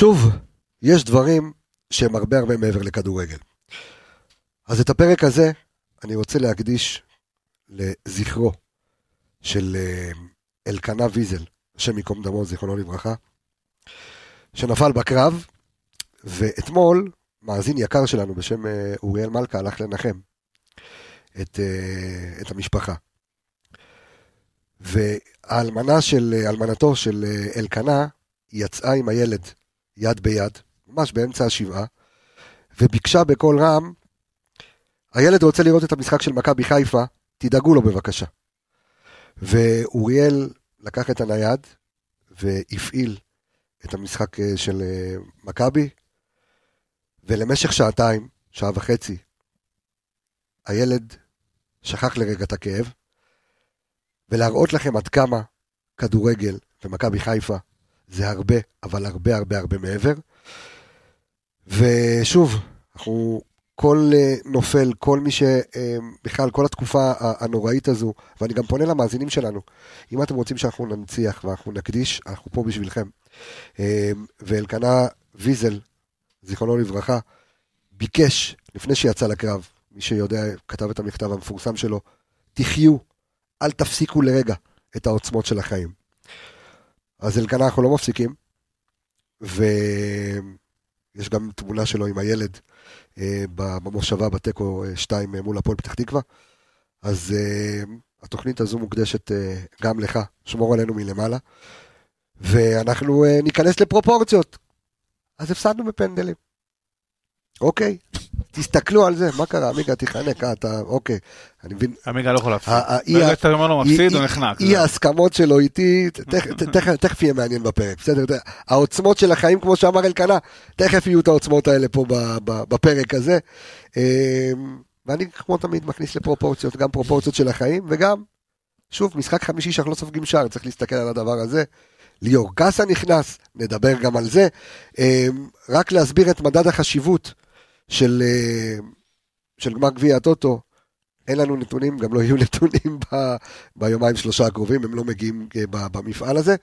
שוב, יש דברים שהם הרבה הרבה מעבר לכדורגל. אז את הפרק הזה אני רוצה להקדיש לזכרו של אה, אלקנה ויזל, השם ייקום דמו, זיכרונו לברכה, שנפל בקרב, ואתמול מאזין יקר שלנו בשם אה, אוריאל מלכה הלך לנחם את, אה, את המשפחה. והאלמנה של, אלמנתו של אלקנה יצאה עם הילד יד ביד, ממש באמצע השבעה, וביקשה בקול רם, הילד רוצה לראות את המשחק של מכבי חיפה, תדאגו לו בבקשה. ואוריאל לקח את הנייד והפעיל את המשחק אה, של אה, מכבי, ולמשך שעתיים, שעה וחצי, הילד שכח לרגע את הכאב, ולהראות לכם עד כמה כדורגל ומכבי חיפה זה הרבה, אבל הרבה הרבה הרבה מעבר. ושוב, אנחנו כל אה, נופל, כל מי שבכלל, כל התקופה הנוראית הזו, ואני גם פונה למאזינים שלנו, אם אתם רוצים שאנחנו ננציח ואנחנו נקדיש, אנחנו פה בשבילכם. אה, ואלקנה ויזל, זיכרונו לברכה, ביקש, לפני שיצא לקרב, מי שיודע, כתב את המכתב המפורסם שלו, תחיו, אל תפסיקו לרגע את העוצמות של החיים. אז אלקנה אנחנו לא מפסיקים, ויש גם תמונה שלו עם הילד אה, במושבה בתיקו 2 אה, מול הפועל פתח תקווה. אז התוכנית הזו מוקדשת גם לך, שמור עלינו מלמעלה. ואנחנו ניכנס לפרופורציות. אז הפסדנו בפנדלים. אוקיי, תסתכלו על זה, מה קרה, עמיגה תיחנק, אתה, אוקיי, אני מבין. עמיגה לא יכול להפסיד. ברגע שאתה אומר לו מפסיד, הוא נחנק. אי ההסכמות שלו איתי, תכף יהיה מעניין בפרק, בסדר? העוצמות של החיים, כמו שאמר אלקנה, תכף יהיו את העוצמות האלה פה בפרק הזה. אמ, ואני כמו תמיד מכניס לפרופורציות, גם פרופורציות של החיים, וגם, שוב, משחק חמישי שאנחנו לא סופגים שער, צריך להסתכל על הדבר הזה. ליאור קאסה נכנס, נדבר גם על זה. אמ, רק להסביר את מדד החשיבות של, אה, של גמר גביע הטוטו, אין לנו נתונים, גם לא יהיו נתונים ב, ביומיים שלושה הקרובים, הם לא מגיעים אה, במפעל הזה.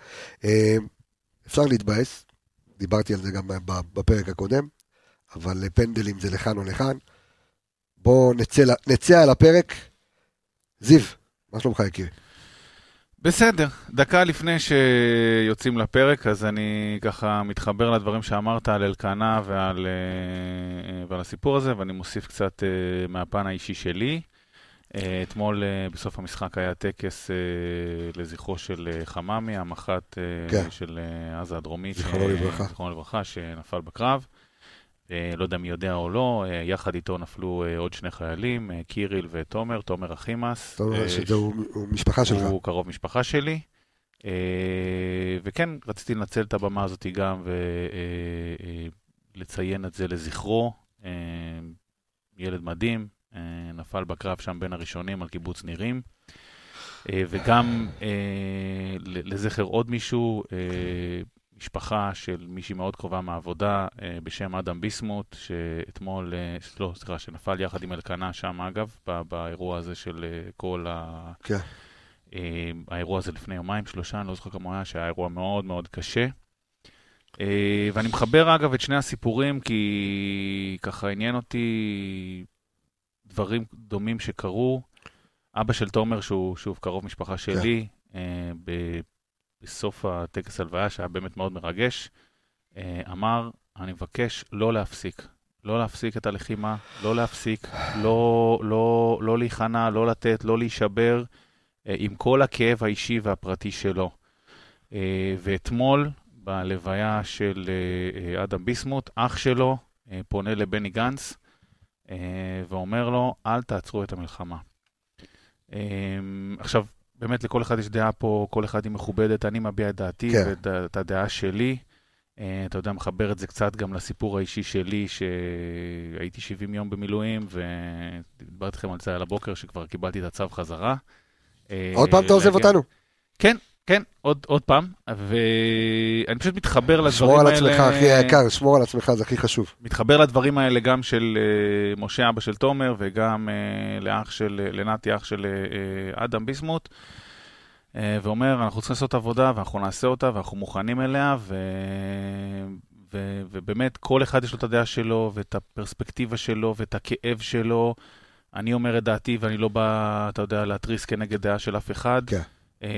אה, אפשר להתבאס, דיברתי על זה גם בפרק הקודם, אבל פנדלים זה לכאן או לכאן. בואו נצא, נצא על הפרק. זיו, מה שלומך יקירי? בסדר, דקה לפני שיוצאים לפרק, אז אני ככה מתחבר לדברים שאמרת על אלקנה ועל, אה, ועל הסיפור הזה, ואני מוסיף קצת אה, מהפן האישי שלי. אה, אתמול בסוף המשחק היה טקס לזכרו של חממי, המח"ט כן. של עזה הדרומית, זיכרונו לברכה. זיכרונו לברכה, שנפל בקרב. אה, לא יודע מי יודע או לא, אה, יחד איתו נפלו אה, עוד שני חיילים, קיריל ותומר, תומר אחימאס. תומר, שהוא משפחה שלך. הוא קרוב משפחה שלי. וכן, רציתי לנצל את הבמה הזאת גם ולציין את זה לזכרו. ילד מדהים, נפל בקרב שם בין הראשונים על קיבוץ נירים. וגם לזכר עוד מישהו, משפחה של מישהי מאוד קרובה מהעבודה אה, בשם אדם ביסמוט, שאתמול, אה, לא, סליחה, שנפל יחד עם אלקנה שם, אגב, באירוע הזה של אה, כל ה... כן. האירוע הזה לפני יומיים, שלושה, אני לא זוכר כמה היה, שהיה אירוע מאוד מאוד קשה. ואני מחבר, אגב, את שני הסיפורים, כי ככה עניין אותי דברים דומים שקרו. אבא של תומר, שהוא שוב קרוב משפחה שלי, כן. בסוף הטקס הלוויה, שהיה באמת מאוד מרגש, אה, אמר, אני מבקש לא להפסיק. לא להפסיק את הלחימה, לא להפסיק, לא, לא, לא להיכנע, לא לתת, לא להישבר, אה, עם כל הכאב האישי והפרטי שלו. אה, ואתמול, בלוויה של אדם ביסמוט, אח שלו פונה לבני גנץ ואומר לו, אל תעצרו את המלחמה. עכשיו, באמת לכל אחד יש דעה פה, כל אחד היא מכובדת, אני מביע את דעתי כן. ואת הדעה שלי. Uh, אתה יודע, מחבר את זה קצת גם לסיפור האישי שלי, שהייתי 70 יום במילואים, ודיברתי לכם על זה על הבוקר, שכבר קיבלתי את הצו חזרה. אה, עוד פעם אתה עוזב אותנו? כן, כן, עוד, עוד פעם, ואני פשוט מתחבר לדברים האלה... שמור על עצמך, אחי היקר, שמור על עצמך, זה הכי חשוב. מתחבר לדברים האלה גם של uh, משה, אבא של תומר, וגם uh, לאח של, לנתי, אח של uh, אדם ביסמוט, uh, ואומר, אנחנו צריכים לעשות עבודה, ואנחנו נעשה אותה, ואנחנו מוכנים אליה, ו... ו- ובאמת, כל אחד יש לו את הדעה שלו, ואת הפרספקטיבה שלו, ואת הכאב שלו. אני אומר את דעתי, ואני לא בא, אתה יודע, להתריס כנגד דעה של אף אחד. כן. אה,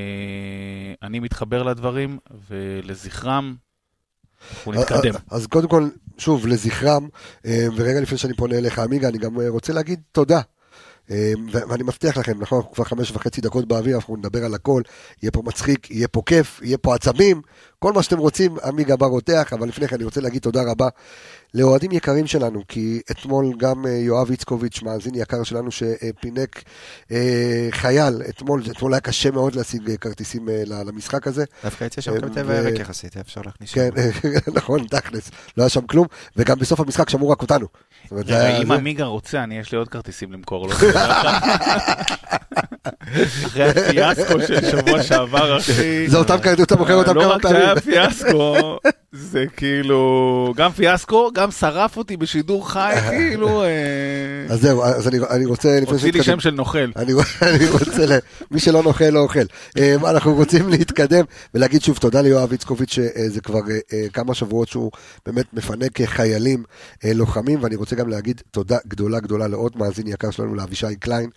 אני מתחבר לדברים, ולזכרם, אנחנו נתקדם. אז קודם כל, שוב, לזכרם, אה, ורגע לפני שאני פונה אליך, עמיגה, אני גם אה, רוצה להגיד תודה. ואני מבטיח לכם, נכון, אנחנו כבר חמש וחצי דקות באוויר, אנחנו נדבר על הכל, יהיה פה מצחיק, יהיה פה כיף, יהיה פה עצבים, כל מה שאתם רוצים, עמיגה בר רותח, אבל לפני כן אני רוצה להגיד תודה רבה לאוהדים יקרים שלנו, כי אתמול גם אה, יואב איצקוביץ', מאזין יקר שלנו, שפינק אה, חייל, אתמול, אתמול היה קשה מאוד להשיג אה, כרטיסים למשחק הזה. דווקא יצא שם קמטה ו- וריק יחסית, היה אפשר להכניס כן. נכון, תכלס, לא היה שם כלום, וגם בסוף המשחק שמעו רק אותנו. אם עמיגה רוצה, אני יש לי עוד כרטיסים למכור לו. אחרי הפיאסקו של שבוע שעבר, אחי. זה אותם כרטיסים, אתה מוכר אותם לא כמה רק פעמים. שהיה פיאסקו, זה כאילו, גם פיאסקו, גם שרף אותי בשידור חי, כאילו, אה, אז זהו, אז אני- אני רוצה, הוציא לי שם של נוכל. אני, אני רוצה, ל... מי שלא נוכל לא אוכל. אה, אנחנו רוצים להתקדם ולהגיד שוב תודה ליואב איצקוביץ', שזה כבר אה, אה, כמה שבועות שהוא באמת מפנק חיילים אה, לוחמים, ואני רוצה גם להגיד תודה גדולה גדולה לעוד מאזין יקר שלנו, לאבישי קליין,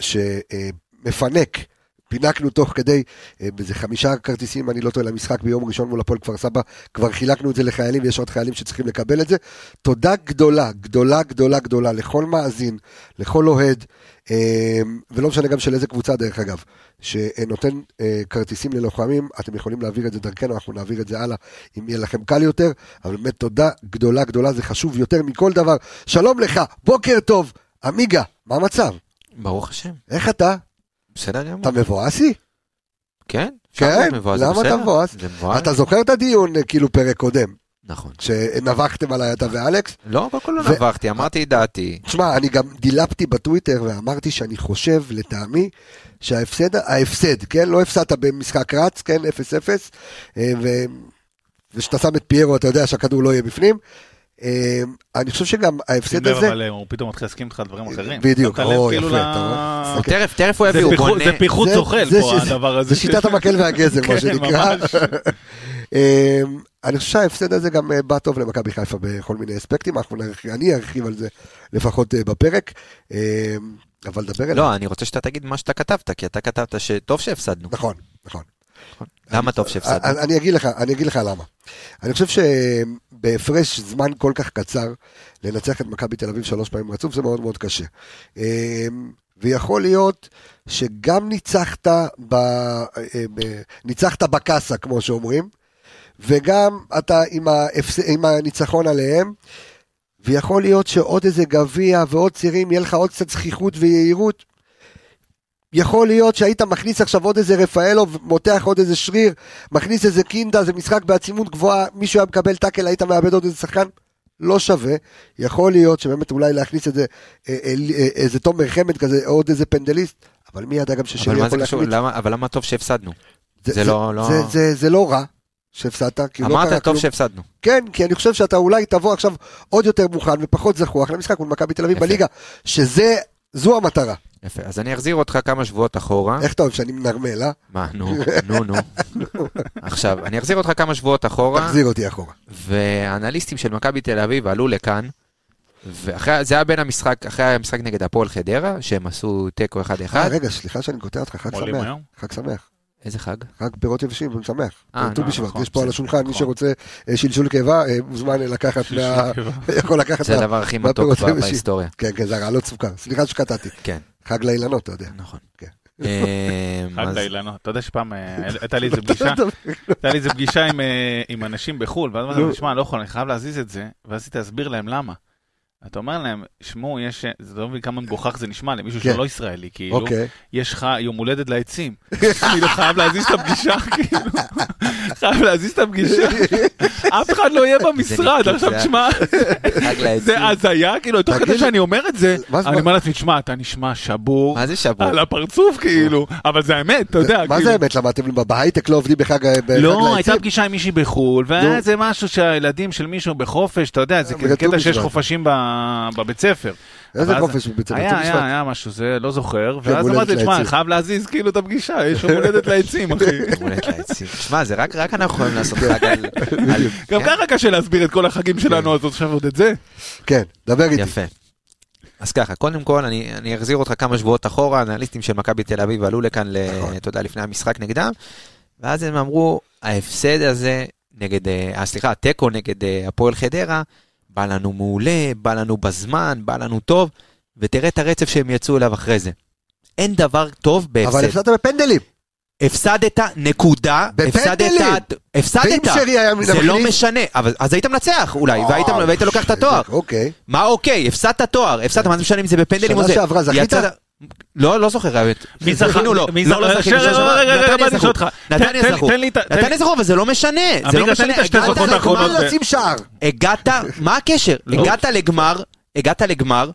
שמפנק. פינקנו תוך כדי, אה, באיזה חמישה כרטיסים, אני לא טועה, למשחק ביום ראשון מול הפועל כפר סבא, כבר חילקנו את זה לחיילים, ויש עוד חיילים שצריכים לקבל את זה. תודה גדולה, גדולה, גדולה, גדולה, לכל מאזין, לכל אוהד, אה, ולא משנה גם של איזה קבוצה דרך אגב, שנותן אה, כרטיסים ללוחמים, אתם יכולים להעביר את זה דרכנו, אנחנו נעביר את זה הלאה, אם יהיה לכם קל יותר, אבל באמת תודה גדולה גדולה, זה חשוב יותר מכל דבר. שלום לך, בוקר טוב, עמיגה, מה המצב? ברוך השם, איך אתה? בסדר גמור. אתה מבואסי? כן? כן? מבואס, למה אתה. מבואס? אתה זוכר את הדיון, כאילו, פרק קודם, נכון. שנבחתם עליי אתה ואלכס? לא, קודם כל לא נבחתי, אמרתי את דעתי. תשמע, אני גם דילפתי בטוויטר ואמרתי שאני חושב, לטעמי, שההפסד, ההפסד, כן? לא הפסדת במשחק רץ, כן? 0-0, אה. ושאתה שם את פיירו, אתה יודע שהכדור לא יהיה בפנים. אה, אני חושב שגם שים ההפסד לב, הזה... אבל אה, הוא פתאום מתחיל להסכים איתך על דברים אחרים. בדיוק, לב או, כאילו יפה, ל- אתה רואה? הוא תכף, תכף הוא זה יביא, הוא בונה. זה פיחות זוחל פה, ש- הדבר הזה. זה שיטת המקל והגזר, מה כן, שנקרא. אמ, אני חושב שההפסד הזה גם אה, בא טוב למכבי חיפה בכל מיני אספקטים, אנחנו נרחיב, אני ארחיב על זה לפחות אה, בפרק, אמ, אבל דבר אליי. לא, אני רוצה שאתה תגיד מה שאתה כתבת, כי אתה כתבת שטוב שהפסדנו. נכון, נכון. למה טוב שהפסדנו? אני, אני, אגיד לך, אני אגיד לך למה. אני חושב שבהפרש זמן כל כך קצר, לנצח את מכבי תל אביב שלוש פעמים רצוף זה מאוד מאוד קשה. אמ, ויכול להיות שגם ניצחת, ב, ב, ניצחת בקאסה, כמו שאומרים, וגם אתה עם, ההפס... עם הניצחון עליהם, ויכול להיות שעוד איזה גביע ועוד צירים, יהיה לך עוד קצת זכיחות ויהירות. יכול להיות שהיית מכניס עכשיו עוד איזה רפאלוב, מותח עוד איזה שריר, מכניס איזה קינדה, זה משחק בעצימות גבוהה, מישהו היה מקבל טאקל, היית מאבד עוד איזה שחקן, לא שווה. יכול להיות שבאמת אולי להכניס איזה, אה, אה, אה, איזה תומר חמד כזה, עוד איזה פנדליסט, אבל מי ידע גם מה יכול זה? להחמיץ. למה- אבל למה טוב שהפסדנו? זה, זה לא- לא- זה, זה, זה לא רע שהפסדת, כי לא קרה אמרת טוב כלום. שהפסדנו. כן, כי אני חושב שאתה אולי תבוא עכשיו עוד יותר מוכן ופחות זחוח למשחק מול מכבי תל אביב. בליגה, שזה, זו המטרה. יפה, אז אני אחזיר אותך כמה שבועות אחורה. איך אתה אוהב שאני מנרמל, אה? מה, נו, נו, נו. עכשיו, אני אחזיר אותך כמה שבועות אחורה, תחזיר אותי אחורה. והאנליסטים של מכבי תל אביב עלו לכאן, ואחרי, זה היה בין המשחק, אחרי המשחק נגד הפועל חדרה, שהם עשו תיקו 1-1. אה, רגע, סליחה שאני קוטע אותך, חג שמח. חג שמח. איזה חג? חג פירות יבשים, אני שמח. אה, ט"ו נכון, בשבט, נכון, יש פה על השולחן, מי נכון. שרוצה אה, שלשול קיבה, אה, מוזמן לקחת מה... יכול לקחת זה. הדבר הכי מתוק? בהיסטוריה. כן, כן, זה הרעלות סוכר. סליחה שקטעתי. כן, חג לאילנות, אתה יודע. נכון. כן. אמ, חג לאילנות. אתה יודע שפעם אה, הייתה לי איזה פגישה, הייתה לי איזה פגישה עם, אנשים בחו"ל, ואז אמרתי להם, נו. תשמע, אני לא יכול, אני חייב להזיז את זה, ואז רציתי להסביר להם למה. אתה אומר להם, שמעו, יש, זה לא מבין כמה מגוחך זה נשמע למישהו כן. שהוא לא ישראלי, כאילו, אוקיי. יש לך יום הולדת לעצים. כאילו, חייב להזיז את הפגישה, כאילו, חייב להזיז את הפגישה. אף אחד לא יהיה במשרד, עכשיו תשמע. זה הזיה, כאילו, תוך כדי שאני אומר את זה, אני אומר לעצמי, תשמע, אתה נשמע שבור. מה זה שבור? על הפרצוף כאילו, אבל זה האמת, אתה יודע, מה כאילו. זה האמת? למה אתם בהייטק לא עובדים בחג לא, לעצים? הייתה פגישה עם מישהי בחו"ל, איזה משהו שהילדים של מישהו בחופש, אתה יודע, זה אה, כזה בט"ו קטע שיש. חופשים ב- בבית ספר. איזה חופש בבית ספר? היה, ט"ו היה. היה משהו, זה לא זוכר, כן, ואז אמרתי, תשמע, לעצים." אני חייב להזיז כאילו את הפגישה, יש יום הולדת לעצים, אחי. יום הולדת לעצים. תשמע, זה רק אנחנו יכולים לעשות חג על... גם כן? ככה קשה להסביר את כל החגים שלנו, אז עכשיו עוד את זה. כן, דבר איתי. יפה. אז ככה, קודם כל, אני, אני אחזיר אותך כמה שבועות אחורה, אנליסטים של מכבי תל אביב עלו לכאן, נכון. אתה יודע, לפני המשחק נגדם, ואז הם אמרו, ההפסד הזה נגד, אה, סליחה, התיקו נגד אה, הפועל חדרה, בא לנו מעולה, בא לנו בזמן, בא לנו טוב, ותראה את הרצף שהם יצאו אליו אחרי זה. אין דבר טוב אבל בהפסד. הפסדת בפנדלים. הפסדת, נקודה, בפנדלים. הפסדת, הפסדת, זה לא משנה, אבל אז היית מנצח אולי, והיית, אה, והיית לוקח את התואר. אוקיי. מה אוקיי, הפסדת תואר, הפסדת, מה זה משנה אם זה בפנדלים או שנה זה? שעברה זכית? לא, לא זוכר, האמת. מי? זכינו לו. מי לא? לא זכינו. רגע, שעברה. רגע, רגע, נתניה בוא אני זכו. אשאל אותך. נתניה זכו. נתניה זכו, אבל זה לא משנה. זה לא משנה. הגעת לגמר- לשים שער? הגעת, מה הקשר? לא. הגעת לגמר, הגעת לגמר,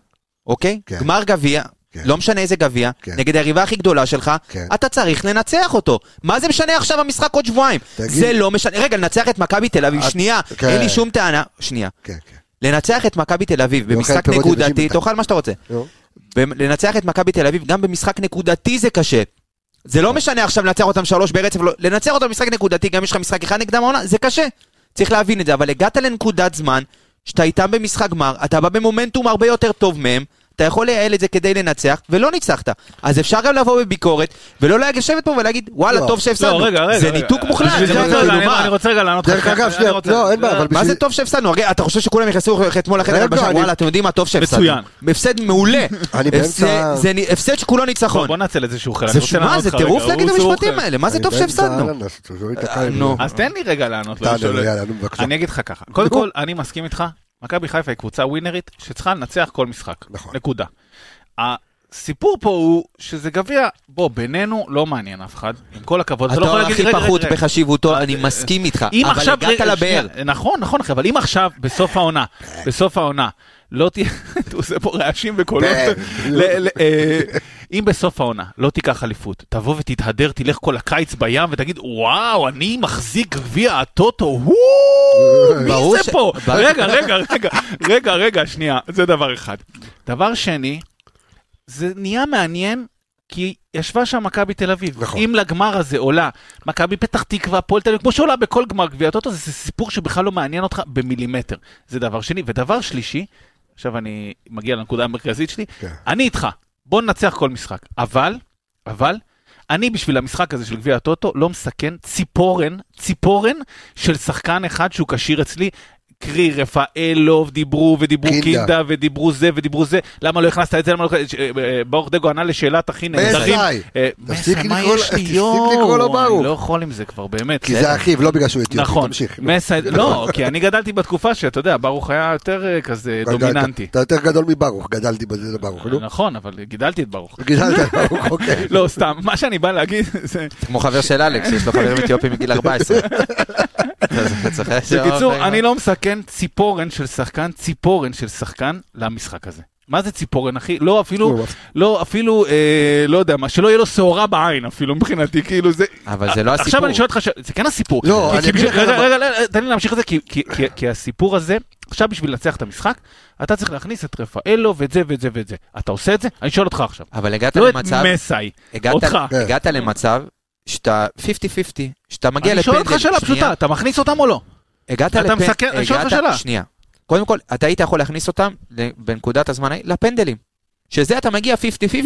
אוקיי? כן. גמר גביע. כן. לא משנה איזה גביע, כן. נגד היריבה הכי גדולה שלך, כן. אתה צריך לנצח אותו. מה זה משנה עכשיו המשחק עוד שבועיים? תגיד. זה לא משנה. רגע, לנצח את מכבי תל אביב, את- שנייה, כן. אין לי שום טענה, שנייה. כן, כן. לנצח את מכבי תל אביב במשחק נקודתי. תאכל מה שאתה רוצה. נו. לנצח את מכבי תל אביב גם במשחק נקודתי זה קשה. זה לא משנה עכשיו לנצח אותם שלוש ברצף, לא- לנצח אותם במשחק נקודתי, גם יש לך משחק אחד נגדם העונה, זה קשה. צריך להבין את זה, אבל הגעת לנקודת זמן, שאתה איתם במשחק גמר, אתה בא במומנטום הרבה יותר טוב מהם, אתה יכול לייעל את זה כדי לנצח, ולא ניצחת. אז אפשר גם לבוא בביקורת, ולא לשבת פה ולהגיד, וואלה, לא. טוב שהפסדנו. לא, רגע, רגע. זה רגע. ניתוק מוחלט. אני כאילו, רוצה- אני- רוצה רגע לענות לך. דרך אגב, שנייה, לא, אין בעיה, אבל מה זה טוב שהפסדנו? הרי אתה חושב שכולם נכנסו אתמול לחדר הלבשה, אני- וואלה, אתם יודעים מה טוב שהפסדנו. מצוין. הפסד מעולה. אני באמצע- הפסד- זה הפסד שכולו ניצחון. בוא נעצל איזשהו חלק. זה אני רוצה מה, זה טירוף. להגיד המשפטים. האלה, מה זה טוב שהפסדנו? אז אה, תן לי רגע לענות. אני אגיד לך ככה. קודם כל, אני מסכים איתך, מכבי חיפה היא קבוצה ווינרית שצריכה לנצח כל משחק. נכון. נקודה. הסיפור פה הוא שזה גביע, בוא, בינינו לא מעניין אף אחד, עם כל הכבוד. אתה לא יכול להגיד, הכי רגע, פחות. בחשיבותו, אה, אני אה, מסכים איתך, אבל הגעת לבאר. נכון, נכון, אבל אם עכשיו, בסוף העונה, בסוף העונה, לא תהיה, אתה עושה פה רעשים וקולות, כן. אה, אם בסוף העונה לא תיקח אליפות, תבוא ותתהדר, תלך כל הקיץ בים ותגיד, וואו, אני מחזיק גביע הטוטו, ברור מי זה פה? רגע, רגע, רגע, רגע, רגע, שנייה, זה דבר אחד. דבר שני, זה נהיה מעניין כי ישבה שם מכבי תל אביב. נכון. אם לגמר הזה עולה מכבי פתח תקווה, הפועל תל אביב, כמו שעולה בכל גמר גביע הטוטו, זה סיפור שבכלל לא מעניין אותך במילימטר. זה דבר שני. ודבר שלישי, עכשיו אני מגיע לנקודה המרכזית שלי, כן. אני איתך, בוא ננצח כל משחק. אבל, אבל, אני בשביל המשחק הזה של גביע הטוטו לא מסכן ציפורן, ציפורן של שחקן אחד שהוא כשיר אצלי. קרי רפאלוב, דיברו ודיברו קינדה. קינדה ודיברו זה ודיברו זה, למה לא הכנסת את זה, למה לא... הכנסת- אה, אה, ברוך דגו ענה לשאלת הכי נהדרים. אה, תפסיק לקרוא- לי? תפסיק לקרוא לו יואו, ברוך. אני לא יכול עם זה כבר, באמת. כי זה אחיו, לא בגלל שהוא אתיופי. נכון, לא, כי אני גדלתי בתקופה שאתה יודע, ברוך היה יותר כזה דומיננטי. אתה יותר גדול מברוך, גדלתי בזה לברוך, נו. נכון, אבל גידלתי את ברוך. גידלת ברוך, אוקיי. לא, סתם, מה שאני בא להגיד זה... כמו חבר של אלכס, יש לו חברים אתיופים מגיל 14. אתה צוחק? בקיצור, אני לא מסכן ציפורן של שחקן, ציפורן של שחקן למשחק הזה. מה זה ציפורן, אחי? לא, אפילו, נו, לא, אפילו, אה, לא יודע מה, שלא יהיה לו שעורה בעין אפילו מבחינתי, כאילו זה... אבל זה לא הסיפור. עכשיו אני שואל אותך, ש- זה כן הסיפור. לא, כי- אני כי אגיד לך בשביל- רגע. רגע, רגע, תן לי להמשיך את זה, כי- כי- כי- כי הסיפור הזה, עכשיו בשביל לנצח את המשחק, אתה צריך להכניס את רפאלו ואת זה ואת זה ואת זה. אתה עושה את זה? אני שואל אותך עכשיו. אבל הגעת לא את למצב, מסאי, הגעת- אותך. הגעת למצב שאתה 50-50, שאתה מגיע אני לפנדל. שואל אותך שאלה פשוטה, אתה מכניס אותם או לא? הגעת אתה לפנדל. מסכן- אני שואל אותך שאלה. שנייה. קודם כל, אתה היית יכול להכניס אותם בנקודת הזמן ההיא לפנדלים. שזה אתה מגיע 50-50,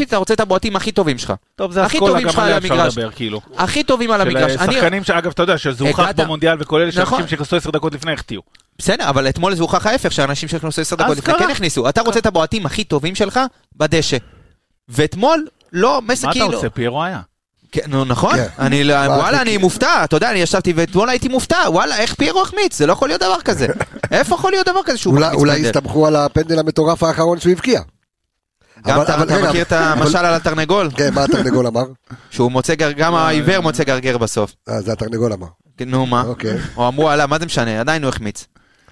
אתה רוצה את הבועטים הכי טובים שלך. טוב, זה הכי אסכולה, טובים גם שלך עליה על אפשר המגרש. לדבר, כאילו. הכי טובים על המגרש. של אני- שחקנים שאגב, אתה יודע, שזה הוכח הגעת- במונדיאל וכל אלה, נכון. שאנשים שנכנסו עשר דקות לפני החטיאו. בסדר, אבל אתמול זה הוכח ההפך, שאנשים שנכנסו 10 דקות אז לפני. כן הכניסו. אתה רוצה את הבועטים הכי טובים שלך בדשא. ואתמול, לא, מסי מה אתה כאילו... רוצה? פיירו היה. כן, נו נכון, כן. אני, לא- מה, וואלה אני מופתע, אתה יודע, אני ישבתי ואתמול הייתי מופתע, וואלה איך פיירו החמיץ, זה לא יכול להיות דבר כזה. איפה יכול להיות דבר כזה שהוא אולי- מחמיץ אולי פנדל? הסתמכו על הפנדל המטורף האחרון שהוא הבקיע. גם אתה מכיר את המשל על התרנגול? כן, מה התרנגול אמר? שהוא מוצא גר, גם העיוור מוצא גרגר בסוף. אה, זה התרנגול אמר. נו מה? אוקיי. או אמרו עליו, מה זה משנה, עדיין הוא החמיץ.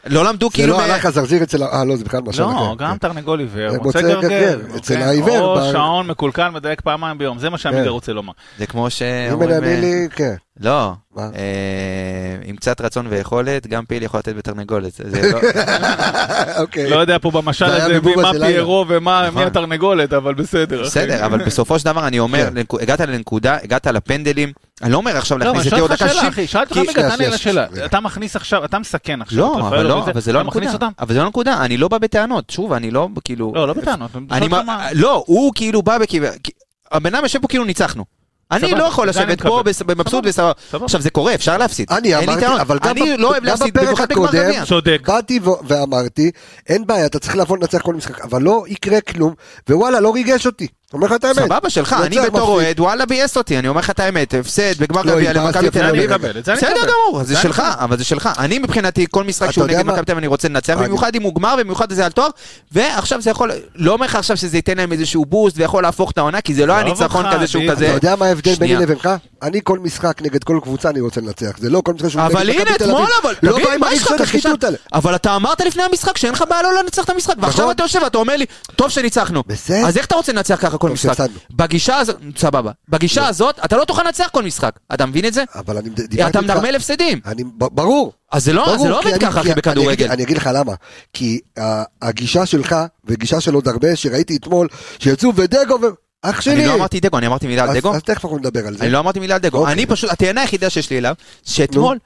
לא למדו זה כאילו... לא ב- הלך הזרזיר אצל... אה, לא, זה בכלל משהו לא, אחר. גם כן. תרנגול עיוור, זה מוצא מוצא גרגר. גרגר. אצל אוקיי? העיוור, או שעון מקולקל מדייק פעמיים ביום, זה מה שעמיגה כן. רוצה לומר. זה כמו אם שאומרים... אני אה, לי, כן. לא? אה, עם קצת רצון ויכולת, גם פיל יכול לתת בתרנגולת. זה לא- אוקיי. לא יודע פה במשל זה הזה מה. פיירו ומה נכון. התרנגולת, אבל בסדר. בסדר, אבל בסופו של דבר אני אומר, כן. הגעת לנקודה, הגעת לפנדלים, אני לא אומר עכשיו לא, להכניס את ליאור שאלתי דקה אותך שאלה, 60. אחי, שאלתי אותך רגע, תענה לשאלה. אתה מכניס עכשיו, אתה מסכן עכשיו. לא, אבל לא, אבל זה לא הנקודה. אותם? אבל זה לא הנקודה, אני לא בא בטענות. שוב, אני לא, כאילו... לא, לא בטענות. לא, הוא כאילו בא הבן אדם יושב פה כאילו ניצחנו. אני לא יכול לשבת פה מקבל. בס- מבסוט סבבה. וסבבה. סבבה. עכשיו זה קורה, אפשר להפסיד. אני אמרתי. אבל גם לא בפרק הקודם. באתי ו- ואמרתי, אין בעיה, אתה צריך לבוא לנצח כל משחק, אבל לא יקרה כלום, ווואלה, לא ריגש אותי. אומר לך את האמת. סבבה שלך, אני בתור. אוהד, וואלה ביאס אותי, אני אומר לך את האמת, הפסד בגמר לא, גביע למכבי תל אביב. בסדר. גמור, זה שלך. אבל זה שלך. אני מבחינתי, כל משחק שהוא נגד? מכבי תל אביב אני רוצה לנצח, במיוחד אם הוא גמר, במיוחד זה על תואר, ועכשיו זה יכול, לא אומר לך עכשיו שזה ייתן להם איזשהו בוסט ויכול להפוך את העונה, כי זה לא היה עזוב ניצחון כזה שהוא. כזה. אתה יודע מה ההבדל ביני. לבינך? אני כל משחק נגד כל קבוצה אני רוצה לנצח, זה לא כל משחק שהוא נגד אבל מכבי תל אביב. אבל, לא בא עם מה יש לך הרגשות? השחיתות האלה. אבל אתה אמרת לפני המשחק שאין לך בעיה לא לנצח את המשחק, ועכשיו נכון. אתה יושב ואתה אומר לי, טוב שניצחנו. אז איך אתה רוצה לנצח ככה כל משחק? בגישה הזאת, סבבה. בגישה הזאת, אתה לא תוכל לנצח כל משחק. אתה מבין את זה? אבל אני דיברתי אתה איתך- מנרמל הפסדים. ברור. אז זה לא לא עובד ככה, אחי, בכדורגל. אני אגיד לך למה. כי ה- הגישה שלך, וגישה של עוד הרבה, שראיתי אתמול, שיצאו ודגו ו... אח שלי. אני לא אמרתי דגו, אני אמרתי מילה על דגו. אז תכף אנחנו נדבר על זה. אני לא אמרתי מילה על דגו. אוקיי. אני פשוט, הטענה היחידה שיש לי אליו, שאתמול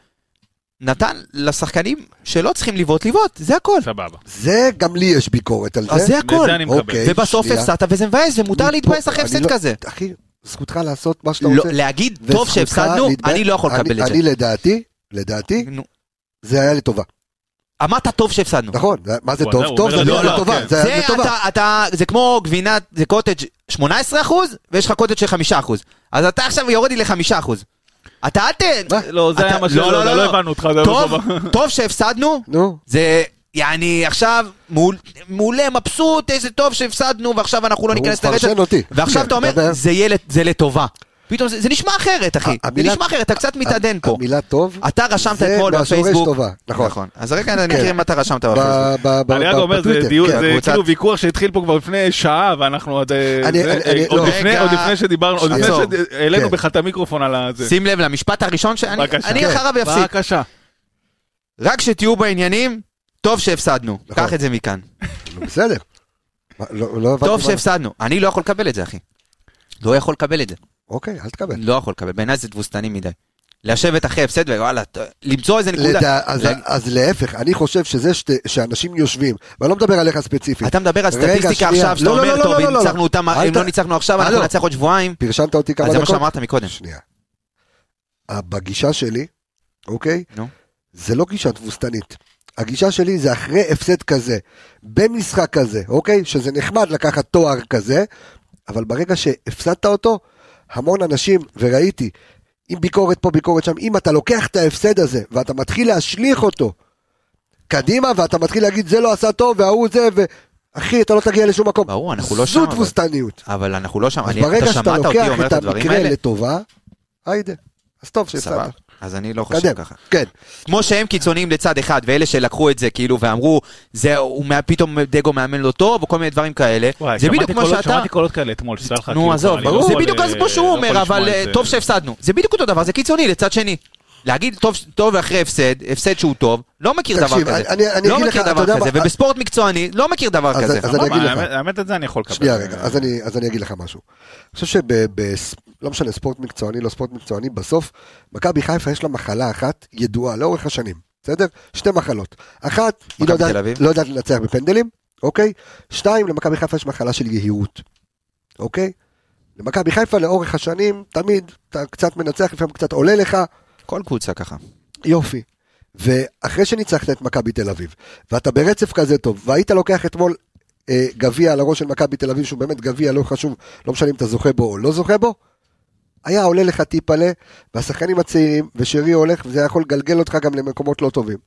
נתן לשחקנים שלא צריכים לבעוט לבעוט, זה הכל. סבבה. זה, גם לי יש ביקורת על זה. אז זה הכל. לזה אני מקבל. אוקיי, ובסוף שנייה. הפסדת וזה מבאס, ומותר להתבאס אחרי אני הפסד לא- כזה. אחי, זכותך לעשות מה שאתה לא, רוצה. להגיד, טוב וזכותך שהפסדנו, להתבאס. אני לא יכול אני- לקבל את זה. אני לדעתי, לדעתי, נו, זה היה לטובה. אמרת טוב שהפסדנו. נכון, זה- מה זה הוא טוב? אומר- טוב הוא זה אומר היה לא, לטובה. כן. זה זה היה לטובה. אתה, אתה, זה כמו גבינת, זה קוטג' 18 אחוז, ויש לך קוטג' של 5 אחוז. אז אתה עכשיו יורד לי ל-5 אחוז. אתה אל ת... לא, זה היה מה לא, שלא, לא, לא לא. הבנו אותך. טוב. טוב שהפסדנו, נו, זה יעני עכשיו מעול- מעולה, מבסוט, איזה טוב שהפסדנו, ועכשיו אנחנו לא הוא ניכנס לרצף. מפרשן אותי. ועכשיו אתה אומר, זה לטובה. פתאום זה זה נשמע אחרת, אחי. זה נשמע אחרת, אתה קצת מתעדן פה. המילה טוב, אתה רשמת זה אתמול מהשורש בפייסבוק. טובה, נכון. אז רגע אני כן. אקריא מה אתה רשמת בפייסבוק. אני רק אומר, זה דיון, כן. זה כאילו ויכוח שהתחיל פה כבר לפני שעה, ואנחנו עוד... אה, זה, עוד לא. לפני-. עוד לפני שדיברנו, עוד לפני. שהעלינו כן. בכלל את המיקרופון על הזה. שים לב למשפט הראשון שאני בבקשה. אני. אחריו אפסיק. בבקשה. רק שתהיו בעניינים, טוב שהפסדנו. נכון. קח את זה מכאן. בסדר. לא לא טוב שהפסדנו. אני לא יכול לקבל את זה, אחי. לא יכול לקבל את זה. אוקיי, אל תקבל. לא יכול לקבל. בעיניי זה תבוסתני מדי. לשבת אחרי הפסד ווואלה, למצוא איזה נקודה. לדע- אז- להג- אז להפך, אני חושב שזה שת- שאנשים יושבים, ואני לא מדבר עליך ספציפית, אתה מדבר על סטטיסטיקה. עכשיו, שאתה לא, לא, אומר, לא, טוב, לא, אם לא, לא. ניצחנו אותם, אם ת- לא ניצחנו עכשיו, אנחנו. ננצח עוד שבועיים. פרשמת אותי כמה דקות. זה מה שאמרת מקודם. שנייה. בגישה שלי, אוקיי? נו. זה לא גישה תבוסתנית. הגישה שלי זה אחרי הפסד כזה, במשחק כזה, אוקיי? שזה נחמד לקחת תואר כזה, אבל ברגע שהפסדת אותו, המון אנשים, וראיתי, עם ביקורת פה, ביקורת שם, אם אתה לוקח את ההפסד הזה, ואתה מתחיל להשליך אותו קדימה, ואתה מתחיל להגיד, זה לא עשה טוב, וההוא זה, ו... אחי, אתה לא תגיע לשום מקום. ברור, אנחנו לא שם, זו תבוסתניות. אבל אנחנו לא שם. אז אני- ברגע אתה שאתה לוקח את המקרה? לטובה, היידה. אז טוב שהפסדת. אז אני לא חושב קדם. ככה. כן. כמו שהם קיצוניים לצד אחד, ואלה שלקחו את זה כאילו ואמרו, זה, הוא פתאום דגו מאמן לא טוב, או כל מיני דברים כאלה. וואי, זה בדיוק כמו שאתה... שמעתי קולות כאלה אתמול, שתדע לך, כאילו, נו עזוב, אני לא זה יכול, בדיוק אה, כמו שהוא לא אומר, אבל אה, זה. טוב שהפסדנו. זה בדיוק אותו דבר, זה קיצוני לצד שני. להגיד טוב, טוב אחרי הפסד, הפסד שהוא טוב, לא מכיר דבר תקשיב, כזה. אני- אני לא אגיד מכיר לך, דבר יודע כזה, מה, ובספורט מקצועני, לא מכיר דבר אז- כזה. אז אני סבבה, אגיד לך. האמת- את זה אני יכול לקבל. שנייה רגע, אז אני, אז אני אגיד לך משהו. אני חושב שב... ב, לא משנה, ספורט מקצועני, לא ספורט מקצועני, בסוף, מכבי חיפה יש לה מחלה אחת ידועה לאורך השנים, בסדר? שתי מחלות. אחת, היא לא יודעת-. לא יודעת לנצח בפנדלים, אוקיי? שתיים, למכבי חיפה יש מחלה של יהירות, אוקיי? למכבי חיפה לאורך השנים, תמיד אתה קצת מנצח, לפעמים קצת עולה לך, כל קבוצה ככה. יופי. ואחרי שניצחת את מכבי תל אביב, ואתה ברצף כזה טוב, והיית לוקח אתמול אה, גביע על הראש של מכבי תל אביב, שהוא באמת גביע, לא חשוב, לא משנה אם אתה זוכה בו או לא זוכה בו, היה עולה לך טיפלה, והשחקנים הצעירים, ושרי הולך, וזה יכול לגלגל אותך גם למקומות לא טובים.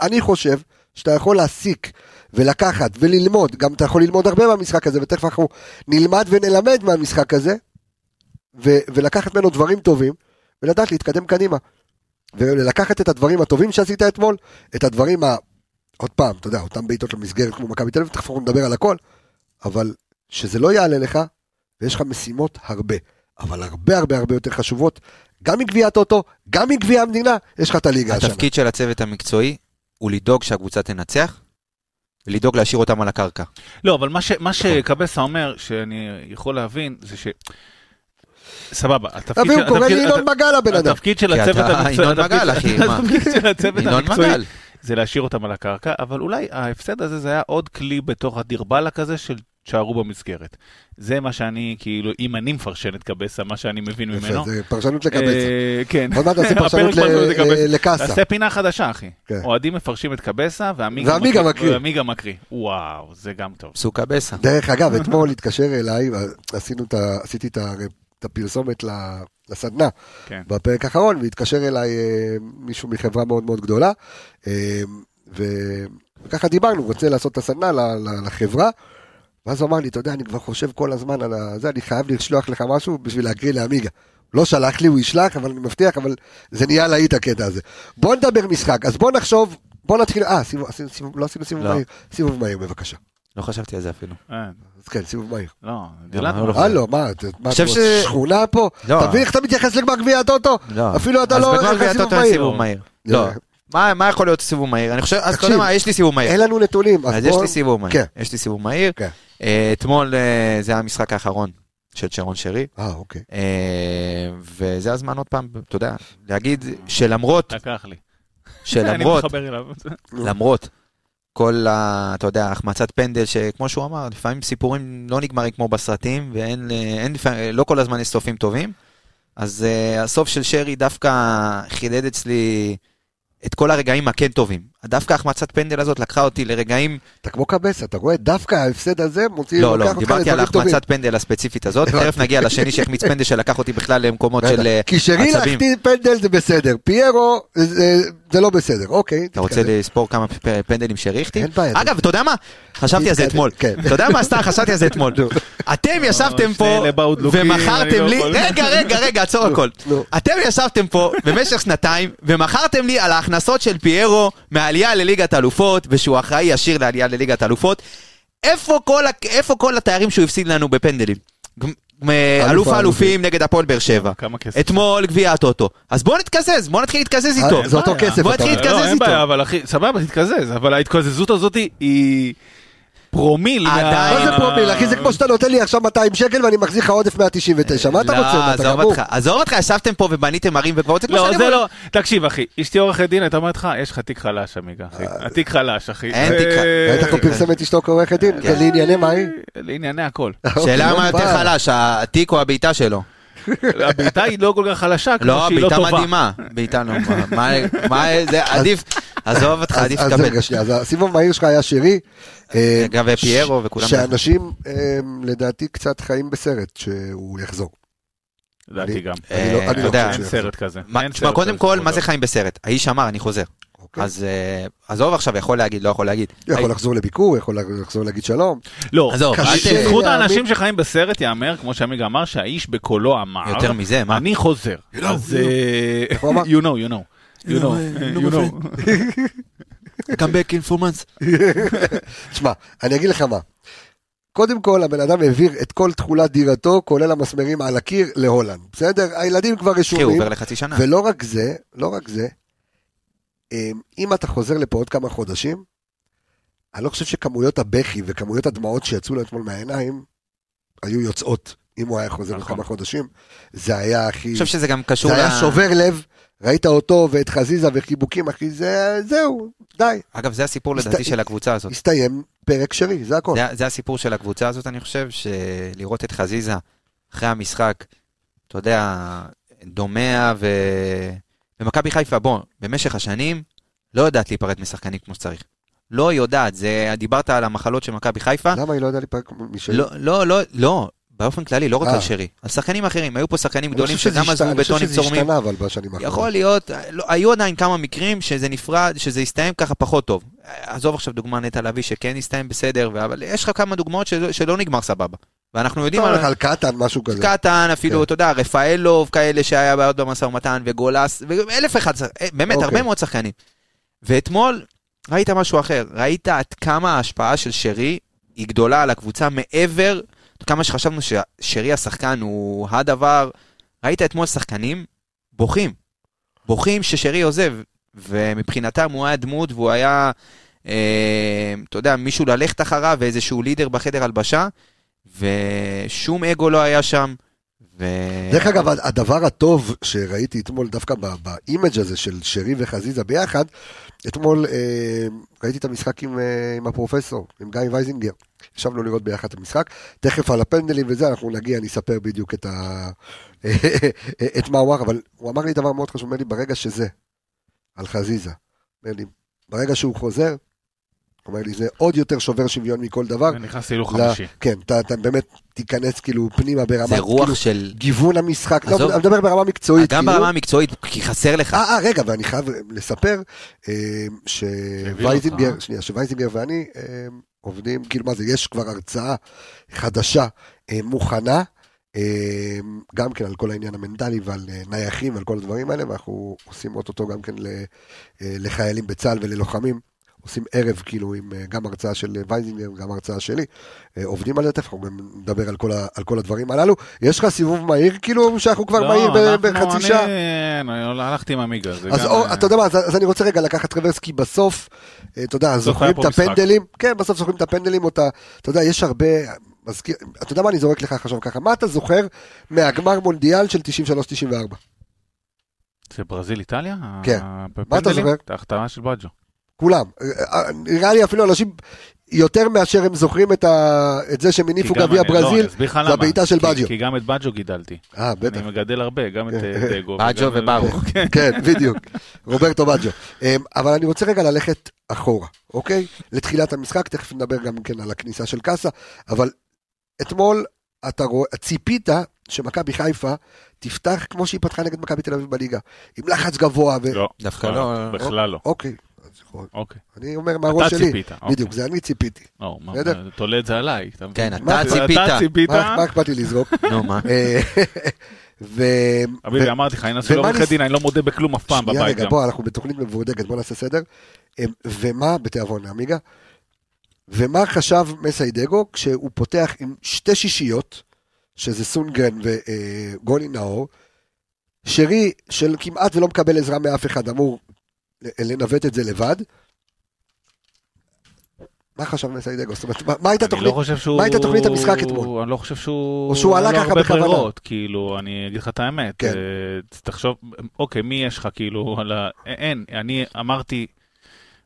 אני חושב שאתה יכול להסיק ולקחת וללמוד, גם אתה יכול ללמוד הרבה מהמשחק הזה, ותכף אנחנו נלמד ונלמד מהמשחק הזה, ו- ולקחת ממנו דברים טובים, ולדעת להתקדם קדימה. ולקחת את הדברים הטובים שעשית אתמול, את הדברים ה... עוד פעם, אתה יודע, אותם בעיטות למסגרת כמו מכבי תל אביב, תכף אנחנו נדבר על הכל, אבל שזה לא יעלה לך, ויש לך משימות הרבה. אבל הרבה הרבה הרבה יותר חשובות, גם מגביע הטוטו, גם מגביע המדינה, יש לך את הליגה השנה. התפקיד של הצוות המקצועי הוא לדאוג שהקבוצה תנצח, ולדאוג להשאיר אותם על הקרקע. לא, אבל מה, ש, מה. שקבסה אומר, שאני יכול להבין, זה ש... סבבה, התפקיד של- קורא לי ינון מגל הבן אדם. התפקיד של הצוות המקצועי, ינון התפקיד- מגל, אחי, מה? התפקיד של הצוות ינון המקצועי מגל. זה להשאיר אותם על הקרקע, אבל אולי ההפסד הזה זה היה עוד כלי בתוך הדרבלה כזה של תשארו במסגרת. זה מה שאני, כאילו, אם אני מפרשן את קבסה, מה שאני מבין יפה, ממנו. זה פרשנות לקבצה. אה, כן. עוד מעט נעשה פרשנות לקבסה. לקאסה. תעשה פינה חדשה, אחי. כן. אוהדים מפרשים את קבסה, ועמיגה מקריא. ועמיגה מקריא. וואו, זה גם טוב. סוכה בסה. דרך אגב, אתמול התקשר אליי. עשיתי את ה- את הפרסומת לסדנה כן. בפרק האחרון, והתקשר אליי אה, מישהו מחברה מאוד מאוד גדולה, אה, ו- וככה דיברנו, רוצה לעשות את הסדנה ל- ל- לחברה, ואז הוא אמר לי, אתה יודע, אני כבר חושב כל הזמן על זה, אני חייב לשלוח לך משהו בשביל להקריא לעמיגה. לא שלח לי, הוא ישלח, אבל אני מבטיח, אבל זה נהיה להיט הקטע הזה. בוא נדבר משחק, אז בוא נחשוב, בוא נתחיל, אה, סיבוב, לא עשינו סיבוב לא. מהיר, סיבוב מהיר בבקשה. לא חשבתי על זה אפילו. אה, אז כן, סיבוב מהיר. לא, לא, דילגנו. לא. הלו, מה, אתה- מה, חושב אתה ש- שכונה פה? לא. תבין איך אתה מתייחס לגמר גביע הטוטו? לא. אפילו אתה אז לא בגמר הולך גביע לסיבוב הטוטו אין מהיר. סיבוב מהיר. לא. לא. מה מה יכול להיות סיבוב מהיר? אני חושב, אז אתה תקשיב, יודע מה, יש לי סיבוב מהיר. אין לנו נתונים, אז אז יש בוא... לי סיבוב מהיר. כן. יש לי סיבוב מהיר. כן. אה, אתמול אה, זה היה המשחק האחרון של שרון שרי, אה, אוקיי. אה, וזה הזמן עוד פעם, אתה יודע, להגיד שלמרות, לקח לי. שלמרות, אני מתחבר אליו. למרות כל ה... אתה יודע, החמצת פנדל, שכמו שהוא אמר, לפעמים סיפורים לא נגמרים כמו בסרטים, ואין, אין, לא כל הזמן יש סופים טובים. אז uh, הסוף של שרי דווקא חידד אצלי את כל הרגעים הכן טובים. דווקא החמצת פנדל הזאת לקחה אותי לרגעים, אתה כמו קבסה, אתה רואה? דווקא ההפסד הזה מוציא, לא, לא, דיברתי על. החמצת פנדל הספציפית הזאת. תכף נגיע לשני שהחמיץ פנדל שלקח אותי בכלל למקומות. של אה, כי שרי עצבים. להחטיא פנדל זה בסדר, פיירו זה- זה לא בסדר, אוקיי. אתה רוצה. לספור כמה פ- פנדלים שהריחתי? אין בעיה. אגב, אתה יודע מה? חשבתי על זה אתמול. כן. אתה יודע מה? סתם חשבתי על זה אתמול. אתם ישבתם פה ומכרתם לא לי. רגע, רגע, רגע, עצור הכל. אתם ישבתם פה במשך שנתיים ומכרתם לי על ההכנסות של פיירו מהעלייה לליגת האלופות, ושהוא אחראי ישיר לעלייה לליגת האלופות. איפה כל איפה כל התארים שהוא הפסיד לנו בפנדלים? אלוף האלופים נגד הפועל באר שבע. כמה כסף? אתמול גביע הטוטו. אז בואו נתקזז, בואו נתחיל להתקזז איתו. אה, זה אותו. כסף, בוא נתחיל. להתקזז לא, אין איתו. בעיה, אבל אחי, סבבה, תתקזז, אבל ההתקזזות הזאת היא פרומיל. עדיין. מה זה פרומיל, אחי? זה כמו שאתה נותן לי עכשיו 200 שקל ואני מחזיר לך עודף 199, מה אתה רוצה? מה, אתה לא, עזוב? אותך, עזוב אותך, ישבתם פה ובניתם ערים וגבעות, זה כמו לא, זה. לא, תקשיב אחי, אשתי עורכת דין, הייתה אומרת לך, יש לך תיק חלש עמיגה, אחי, התיק חלש אחי. אין זה- תיק חלש. בטח הוא פרסם את אשתו כעורכת דין, כן. לענייני מה היא? לענייני הכל. שאלה לא מה יותר. חלש, התיק או הבעיטה שלו? הבעיטה היא לא כל כך חלשה, כמו לא, שהיא לא בעיטה טובה. מדהימה. בעיטה לא, מה- מה, זה עדיף, עזוב אותך, אז עדיף אז לקבל. רגע, שנייה, אז הסיבוב מהיר שלך היה שרי. אה, גם ופיירו וכולם. שאנשים אה, לדעתי קצת חיים בסרט שהוא יחזור. לדעתי גם. אני לא- אה, לא יודע, חושב אין שהוא סרט כזה. תשמע, קודם כל, מה זה. חיים בסרט? האיש אמר, אני חוזר. אוקיי? אז אה, עזוב עכשיו, יכול להגיד, לא יכול להגיד. יכול לחזור לביקור, יכול לחזור להגיד שלום. לא, זכות. האנשים שחיים בסרט יאמר, כמו שעמיגה אמר, שהאיש בקולו אמר, יותר מזה, מה? אני חוזר. אז you אה, know, you know. You know, you know. come back in four months. תשמע, אני אגיד לך מה. קודם כל, הבן אדם העביר את כל תכולת דירתו, כולל המסמרים על הקיר, להולנד. בסדר? הילדים כבר כי הוא רשומים. עובר לחצי שנה. ולא רק זה, לא רק זה, אמ, אם אתה חוזר לפה עוד כמה חודשים, אני לא חושב שכמויות הבכי וכמויות הדמעות שיצאו לו אתמול מהעיניים היו יוצאות, אם הוא היה חוזר עוד נכון. כמה חודשים. זה היה הכי... אני חושב שזה גם קשור זה היה שובר לב, ראית אותו ואת חזיזה וחיבוקים, אחי, זה, זהו, די. אגב, זה הסיפור הסת- לדעתי של הקבוצה הזאת. הסתיים פרק שרי, זה הכל. זה, זה הסיפור של הקבוצה הזאת, אני חושב, שלראות את חזיזה אחרי המשחק, אתה יודע, דומע ו... ומכבי חיפה, בוא, במשך השנים, לא יודעת להיפרד משחקנים כמו שצריך. לא יודעת, זה, דיברת על המחלות של מכבי חיפה, למה היא לא יודעת להיפרק משרי? לא, לא, לא, לא, באופן כללי, לא רק אה. על שרי, על שחקנים אחרים, היו פה שחקנים גדולים שגם עזבו אני חושב בטונים שזה צורמים. השתנה אבל בשנים האחרונות. יכול להיות, לא, היו עדיין כמה מקרים שזה נפרד, שזה הסתיים ככה פחות טוב. עזוב עכשיו דוגמה נטע לביא שכן הסתיים בסדר, אבל יש לך כמה דוגמאות שלא, שלא נגמר סבבה. ואנחנו יודעים על על קטן, משהו כזה. קטן, אפילו, כן. אתה יודע, רפאלוב כאלה שהיה בעיות במשא ומתן, וגולס, ואלף אחד, אה, באמת, אוקיי. הרבה מאוד שחקנים. ואתמול ראית משהו אחר, ראית עד כמה ההשפעה של שרי היא גדולה על הקבוצה מעבר, כמה שחשבנו ששרי השחקן הוא הדבר, ראית אתמול שחקנים בוכים. בוכים ששרי עוזב, ומבחינתם הוא היה דמות והוא היה, אה, אתה יודע, מישהו ללכת אחריו ואיזשהו leader בחדר הלבשה, ושום אגו לא היה שם. ו... דרך אגב, הדבר הטוב שראיתי אתמול דווקא ב- ב image הזה של שרי וחזיזה ביחד, אתמול אה, ראיתי את המשחק עם, אה, עם הפרופסור, עם גיא וייזינגר. ישבנו לראות ביחד את המשחק. תכף על הפנדלים וזה, אנחנו נגיע, אני אספר בדיוק את, ה... את מה הוא אמר, אבל הוא אמר לי דבר מאוד חשוב, אומר לי, ברגע שזה, על חזיזה, אומר לי, ברגע שהוא חוזר, אומר לי, זה עוד יותר שובר שוויון מכל דבר. נכנס להילוך חמישי. כן, אתה, אתה באמת תיכנס כאילו פנימה ברמה, זה רוח כאילו, של... גיוון המשחק, לא, עזוב. אני מדבר ברמה מקצועית. גם כאילו. ברמה המקצועית, כי חסר לך. אה, אה, רגע, ואני חייב לספר אה, שווייזינגר, אה? שנייה, שווייזינגר ואני אה, עובדים, כאילו מה זה, יש כבר הרצאה חדשה אה, מוכנה, אה, גם כן על כל העניין המנטלי ועל אה, נייחים ועל כל הדברים האלה, ואנחנו עושים אוטוטו גם כן ל- אה, לחיילים בצה"ל וללוחמים. עושים ערב כאילו עם אה, גם הרצאה של וייזינגר, גם הרצאה שלי, אה, עובדים על זה, תכף אנחנו נדבר על כל, ה, על כל הדברים הללו. יש לך סיבוב מהיר כאילו, שאנחנו כבר לא, מהיר בחצי שעה? אני הלכתי עם עמיגה. אז גם, אה, אתה יודע מה, אז, אני רוצה רגע לקחת רוורס, כי בסוף, אה, אתה יודע, זוכרים את. הפנדלים, כן, בסוף זוכרים את הפנדלים, אתה יודע, יש הרבה, מזכיר, אתה יודע מה אני זורק לך עכשיו ככה, מה אתה זוכר מהגמר מונדיאל של 93-94? זה ברזיל איטליה? כן. מה אתה זוכר? את ההחתמה של בג'ו. כולם. אה, אה, נראה לי אפילו אנשים, יותר מאשר הם זוכרים את, ה, את זה שהם הניפו גביע לא, ברזיל, למה. הבעיטה של כי- בג'ו. כי גם את בג'ו גידלתי. אה, בטח. אני מגדל הרבה, גם את אה, דגו. בג'ו וגם- וברוך. כן. כן, בדיוק. רוברטו בג'ו. אמ, אבל אני רוצה רגע ללכת אחורה, אוקיי? לתחילת המשחק, תכף נדבר גם כן על הכניסה של קאסה, אבל אתמול אתה רואה, ציפית שמכבי חיפה תפתח כמו שהיא פתחה נגד מכבי תל אביב בליגה, עם לחץ גבוה, ו... לא, דווקא בכלל לא- בכלל לא. אוקיי, יכול- אוקיי. אני אומר מהראש אתה שלי, ציפית. אוקיי. בדיוק, זה אני ציפיתי. לא, מה, בסדר? תולה את זה עליי. אתה? כן, אתה מה- ציפית. אתה ציפית. מה מה אכפת לי לזרוק? נו, מה? אה, ו... אביבי, אמרתי לך, אני נשוי ומה לעורכי ניס- דין, אני לא מודה בכלום אף פעם שנייה בבית רגע, גם. בוא, אנחנו בתוכנית מבודקת, בוא נעשה סדר. אמ, ומה, בתיאבון עמיגה, ומה חשב מסיידגו כשהוא פותח עם שתי שישיות, שזה סונגרן וגוני נאור, שרי של כמעט ולא מקבל עזרה מאף אחד, אמור לנווט את זה לבד. מה חשב מסיידגו? זאת אומרת, מה- הייתה אני תוכנית? לא. מה הייתה תוכנית המשחק אתמול? אני לא חושב שהוא... או שהוא עלה ככה בכוונה? ברירות, כאילו, אני אגיד לך את האמת. כן. אה, תחשוב, אוקיי, מי יש לך, כאילו, על ה... אין, אני אמרתי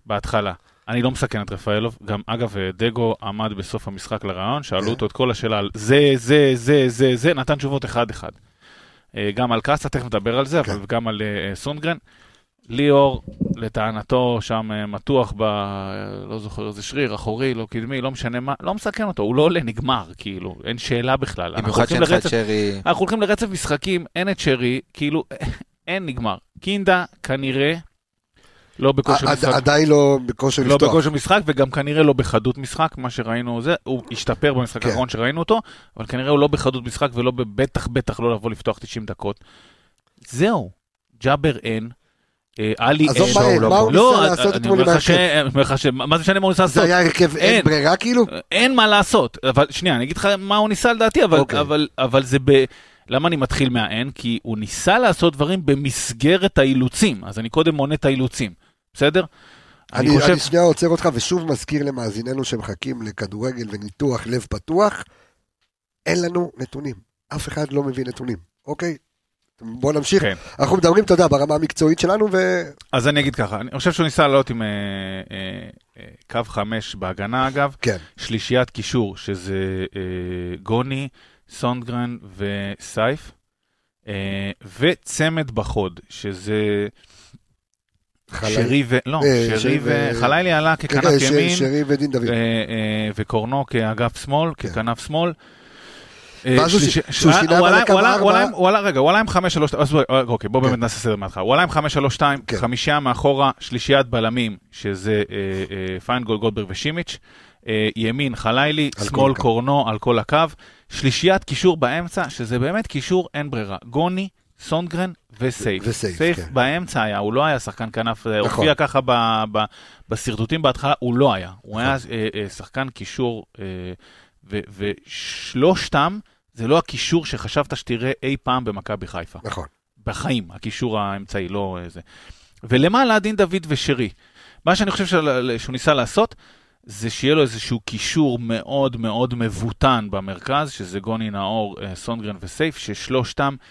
בהתחלה, אני לא מסכן את רפאלוב. גם, אגב, אה, דגו עמד בסוף המשחק לרעיון, שאלו כן. אותו את כל השאלה על זה, זה, זה, זה, זה, נתן תשובות אחד-אחד. אה, גם על קאסה, תכף נדבר על זה, כן. אבל גם על אה, סונגרן. ליאור, לטענתו, שם אה, מתוח ב... לא זוכר איזה שריר, אחורי, לא קדמי, לא משנה מה, לא מסכן אותו, הוא לא עולה, נגמר, כאילו, אין שאלה בכלל. במיוחד שאין לך את שרי... אנחנו הולכים לרצף משחקים, אין את שרי, כאילו, אין נגמר. קינדה, כנראה, לא בכושר משחק. עדיין לא בכושר לא לפתוח. בכושר משחק, וגם כנראה לא בחדות משחק, מה שראינו זה, הוא השתפר במשחק כן. האחרון שראינו אותו, אבל כנראה הוא לא בחדות משחק ולא בטח בטח לא לבוא לפתוח 90 דקות. זהו, ג'אבר אין, עלי עזוב אין. שואו לא פה. הוא לא, אני אומר לך ש-. מה זה משנה מה הוא ניסה לעשות? זה היה הרכב אין. ברירה כאילו? אין מה לעשות, אבל שנייה, אני אגיד לך מה הוא ניסה לדעתי, אבל, אוקיי. אבל, אבל זה ב... למה אני מתחיל מהאין? כי הוא ניסה לעשות דברים במסגרת האילוצים, אז אני קודם מונה את האילוצים, בסדר? אני, אני חושב... אני שנייה עוצר אותך ושוב מזכיר למאזיננו שמחכים לכדורגל וניתוח לב פתוח, אין לנו נתונים. אף אחד לא מביא נתונים, אוקיי? בוא נמשיך. כן. אנחנו מדברים, אתה יודע, ברמה המקצועית שלנו, ו... אז אני אגיד ככה, אני חושב שהוא ניסה לעלות עם אה, אה, אה, קו חמש בהגנה אגב, כן, שלישיית קישור, שזה אה, גוני, סונדגרן וסייף, אה, וצמד בחוד, שזה. שרי ו... לא, אה, שרי שרי ו... חלילי עלה כן, ככנף ש- ימין, שרי ודין דוד. ו- אה, וקורנו כאגף שמאל, כן. ככנף שמאל. אה, ואז הוא הוא שינה הוא הוא. הוא רגע, הוא עלה עם 5-3, אז בואי, אוקיי, בוא. באמת נעשה סדר מההתחלה. הוא עלה עם 5-3-2, כן. חמישייה מאחורה, שלישיית בלמים, שזה אה, אה, פיינגולד, גולדברג ושימיץ', אה, ימין חלילי, שמאל. קורנו על כל הקו, שלישיית קישור באמצע, שזה באמת קישור אין ברירה. גוני, סונגרן וסייף. וסייף, סייף כן. באמצע היה, הוא לא היה שחקן כנף, אה, נכון. הופיע ככה ב- ב- בשרטוטים בהתחלה, הוא לא היה. הוא נכון. היה אה, אה, שחקן קישור, אה, ו- ושלושתם, זה לא הקישור שחשבת שתראה אי פעם במכבי חיפה. נכון. בחיים, הקישור האמצעי, לא אה, זה. ולמעלה, דין דוד ושרי. מה שאני חושב של- שהוא ניסה לעשות, זה שיהיה לו איזשהו קישור מאוד מאוד מבוטן במרכז, שזה גוני נאור, אה, סונגרן וסייף, ששלושתם, אה,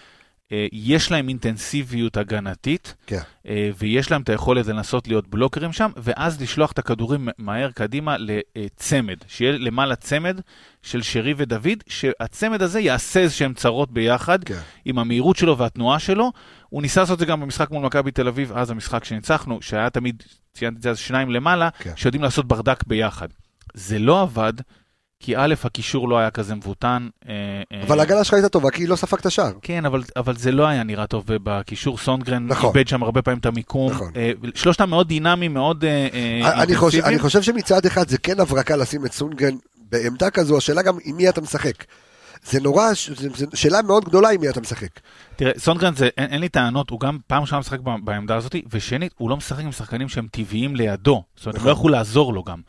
יש להם אינטנסיביות הגנתית, כן. אה, ויש להם את היכולת לנסות להיות בלוקרים שם, ואז לשלוח את הכדורים מהר קדימה לצמד, שיהיה למעלה צמד של שרי ודוד, שהצמד הזה יעשה איזשהם צרות ביחד, כן. עם המהירות שלו והתנועה שלו. הוא ניסה לעשות את זה גם במשחק מול מכבי תל אביב, אז המשחק שניצחנו, שהיה תמיד, ציינתי את זה אז שניים למעלה, כן. שיודעים לעשות ברדק ביחד. זה לא עבד, כי א', הקישור לא היה כזה מבוטן. אה, אה, אבל ההגנה שלך הייתה טובה, כי לא ספגת שער. כן, אבל, אבל זה לא היה נראה טוב בקישור. סונגרן נכון. איבד שם הרבה פעמים את המיקום. נכון. אה, שלושתם מאוד דינמיים, מאוד אני חושב. אני חושב שמצד אחד זה כן הברקה לשים את סונגרן בעמדה כזו, השאלה גם עם מי אתה משחק. זה נורא, זה שאלה מאוד גדולה עם מי אתה משחק. תראה, סונגרן זה, אין, אין לי טענות, הוא גם פעם ראשונה משחק בעמדה הזאת, ושנית, הוא לא משחק עם שחקנים שהם טבעיים לידו. זאת אומרת, הם נכון. לא יכלו לעזור לו גם.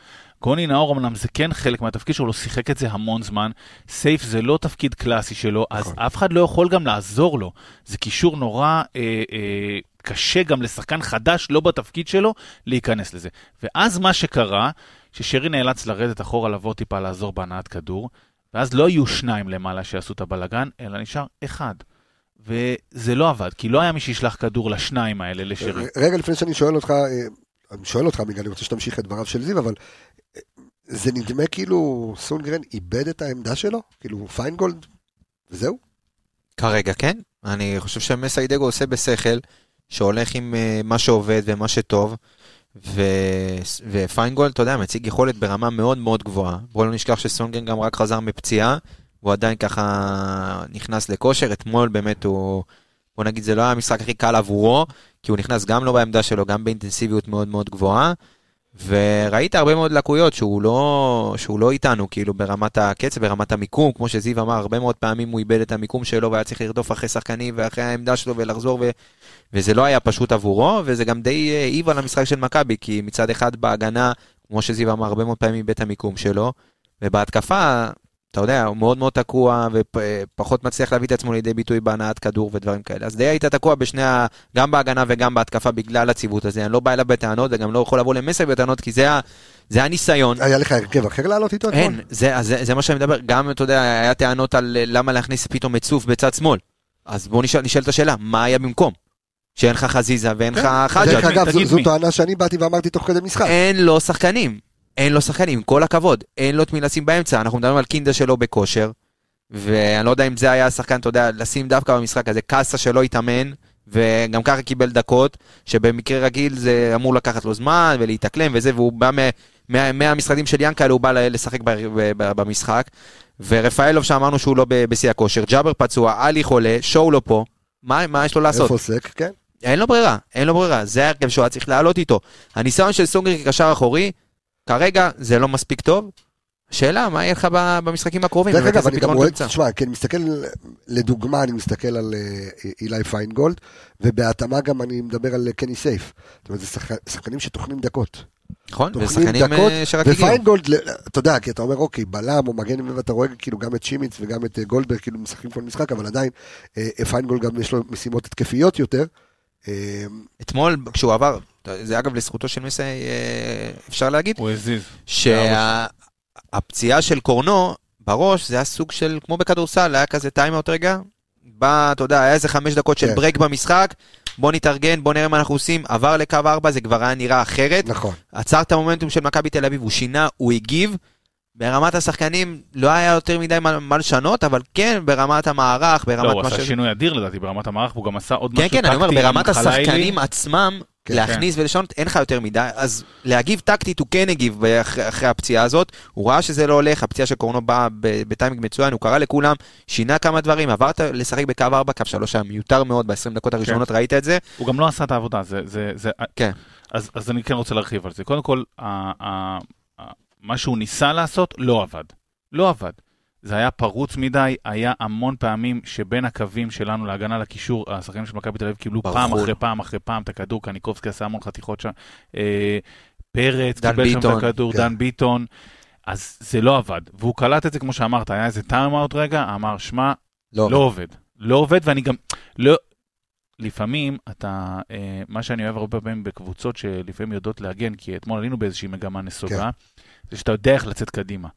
גוני נאור אמנם זה כן חלק מהתפקיד שלו, הוא שיחק את זה המון זמן. סייף זה לא תפקיד קלאסי שלו, אז נכון. אף אחד לא יכול גם לעזור לו. זה קישור נורא אה, אה, קשה גם לשחקן חדש, לא בתפקיד שלו, להיכנס לזה. ואז מה שקרה, ששרי נאלץ לרדת אחורה לבוא טיפה לעזור בהנעת כדור, ואז לא יהיו שניים למעלה שיעשו את הבלגן, אלא נשאר אחד. וזה לא עבד, כי לא היה מי שישלח כדור לשניים האלה, לשרי. רגע לפני שאני שואל אותך, אה, אני שואל אותך, מיגל, אני רוצה שתמשיך את דבריו של זיו, אבל אה, זה נדמה כאילו סונגרן איבד את העמדה שלו? כאילו פיינגולד, וזהו? כרגע כן, אני חושב שמסיידגו עושה בשכל, שהולך עם אה, מה שעובד ומה שטוב, ו... ופיינגולד, אתה יודע, מציג יכולת ברמה מאוד מאוד גבוהה. בואו לא נשכח שסונגן גם רק חזר מפציעה, הוא עדיין ככה נכנס לכושר, אתמול באמת הוא, בוא נגיד זה לא היה המשחק הכי קל עבורו, כי הוא נכנס גם לא בעמדה שלו, גם באינטנסיביות מאוד מאוד גבוהה. וראית הרבה מאוד לקויות שהוא לא, שהוא לא איתנו, כאילו ברמת הקצב, ברמת המיקום, כמו שזיו אמר, הרבה מאוד פעמים הוא איבד את המיקום שלו והיה צריך לרדוף אחרי שחקנים ואחרי העמדה שלו ולחזור, ו... וזה לא היה פשוט עבורו, וזה גם די אה, העיב על המשחק של מכבי, כי מצד אחד בהגנה, כמו שזיו אמר, הרבה מאוד פעמים איבד את המיקום שלו, ובהתקפה, אתה יודע, הוא מאוד מאוד תקוע ופחות מצליח להביא את עצמו לידי ביטוי בהנעת כדור ודברים כאלה. אז די היית תקוע בשני ה... גם בהגנה וגם בהתקפה בגלל הציוות הזה. אני לא בא אליו בטענות וגם לא יכול לבוא למסר בטענות, כי זה, ה... זה הניסיון. היה לך הרכב אחר לעלות איתו אתמול? אין, זה, זה, זה מה שאני מדבר. גם, אתה יודע, היה טענות על אה, למה להכניס פתאום את צוף בצד שמאל. אז בואו נשאל, נשאל את השאלה, מה היה במקום? שאין לך חזיזה ואין לך כן. חג'אג'. דרך אגב, זו-. טענה שאני באתי ואמרתי תוך כדי משחק. אין לו שחקנים. אין לו שחקנים, עם כל הכבוד. אין לו את מי לשים באמצע. אנחנו מדברים על קינדה שלו בכושר, ואני לא יודע אם זה היה השחקן, אתה יודע, לשים דווקא במשחק הזה, קאסה שלא התאמן, וגם ככה קיבל דקות, שבמקרה רגיל זה אמור לקחת לו זמן ולהתאקלם וזה, והוא בא מה- מה- מהמשרדים של ינקל, הוא בא לשחק ב- ב- ב- במשחק. ורפאלוב שאמרנו שהוא לא בשיא הכושר, ג'אבר פצוע, עלי חולה, שואו לא פה. מה, מה יש לו לעשות? איפה סק, כן? אין לו ברירה, אין לו ברירה, זה ההרכב שהוא היה צריך לעלות איתו. הניסיון של סונגר כקשר אחורי, כרגע זה לא מספיק טוב. שאלה, מה יהיה לך במשחקים הקרובים? דרך אגב, אני גם רואה? תשמע, כי אני מסתכל, לדוגמה, אני מסתכל על אה, אילי פיינגולד, ובהתאמה גם אני מדבר על קני סייף. זאת אומרת, זה שחק- שחקנים שטוחנים דקות. נכון, ושחקנים דקות, אה, שרק הגיעו. ופיינגולד, אתה יודע, כי אתה אומר, אוקיי, בלם או מגן, ואתה רואה כאילו גם את שימיץ וגם את אה, גולדברג, כאילו משחקים כל משחק, אבל עדיין, פיינגולד גם יש לו משימות התקפיות יותר. אתמול, כשהוא עבר, זה אגב לזכותו של מסי, אה, אפשר להגיד, הוא הזיז. שהפציעה של קורנו בראש, זה היה סוג של, כמו בכדורסל, היה כזה timeout רגע, בא, אתה יודע, היה איזה חמש דקות של כן. break במשחק, בוא נתארגן, בוא נראה מה אנחנו עושים, עבר לקו ארבע, זה כבר היה נראה אחרת. נכון. עצר את המומנטום של מכבי תל אביב, הוא שינה, הוא הגיב. ברמת השחקנים לא היה יותר מדי מה, מה לשנות, אבל כן ברמת המערך, לא, ברמת הוא מה עשה שינוי אדיר לדעתי ברמת המערך, והוא גם עשה עוד כן, משהו כן, טקטי. אני אומר, ברמת. השחקנים עצמם, כן, להכניס ולשנות, אין לך יותר מדי, אז להגיב טקטית הוא כן הגיב אחרי, אחרי הפציעה הזאת, הוא ראה שזה לא הולך, הפציעה של קורנו באה בטיימינג מצוין, הוא קרא לכולם, שינה כמה דברים, עברת לשחק בקו 4, קו 3 היה מיותר מאוד ב-20 דקות הראשונות, ראית את זה? הוא גם לא עשה את העבודה, זה... זה, זה כן. אז, אז אני כן רוצה להרחיב על זה. קודם כל, ה, ה, ה, מה שהוא ניסה לעשות לא עבד. לא עבד. זה היה פרוץ מדי, היה המון פעמים שבין הקווים שלנו להגנה לקישור, השחקנים של מכבי תל אביב קיבלו ברחו. פעם אחרי פעם אחרי פעם את הכדור, קניקובסקי עשה המון חתיכות שם, אה, פרץ קיבל שם ביטון, את הכדור, כן. דן ביטון. אז זה לא עבד. והוא קלט את זה, כמו שאמרת, היה איזה טיים רגע, אמר, שמע, לא. לא עובד. לא עובד, ואני גם, לא, לפעמים אתה, אה, מה שאני אוהב הרבה פעמים בקבוצות שלפעמים יודעות להגן, כי אתמול עלינו באיזושהי מגמה נסוגה, זה שאתה יודע איך לצאת קדימה.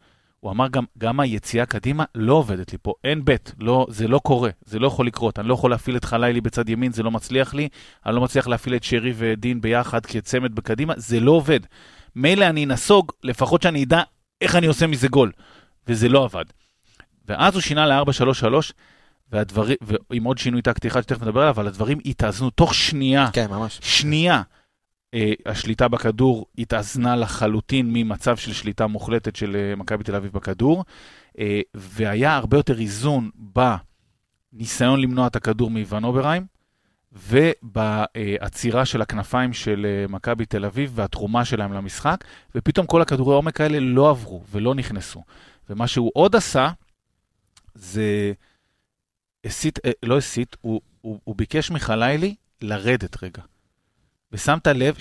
הוא אמר גם, גם היציאה קדימה לא עובדת לי פה, אין בית, לא, זה לא קורה, זה לא יכול לקרות, אני לא יכול להפעיל את חלילי בצד ימין, זה לא מצליח לי, אני לא מצליח להפעיל את שרי ודין ביחד כצמד בקדימה, זה לא עובד. מילא אני נסוג, לפחות שאני אדע איך אני עושה מזה גול, וזה לא עבד. ואז הוא שינה ל-4-3-3, והדברים, ועם עוד שינוי טקטי אחד שתכף נדבר עליו, אבל הדברים התאזנו תוך שנייה. כן, ממש. שנייה. אה, השליטה בכדור התאזנה לחלוטין ממצב של שליטה מוחלטת של אה, מכבי תל אביב בכדור, אה, והיה הרבה יותר איזון בניסיון למנוע את הכדור מאיוון אוברהיים, ובעצירה של הכנפיים של מכבי תל אביב והתרומה שלהם למשחק, ופתאום כל הכדורי העומק האלה לא עברו ולא נכנסו. ומה שהוא עוד עשה, זה הסית, לא הסית, הוא, הוא, הוא ביקש מחלילי לרדת רגע. ושמת לב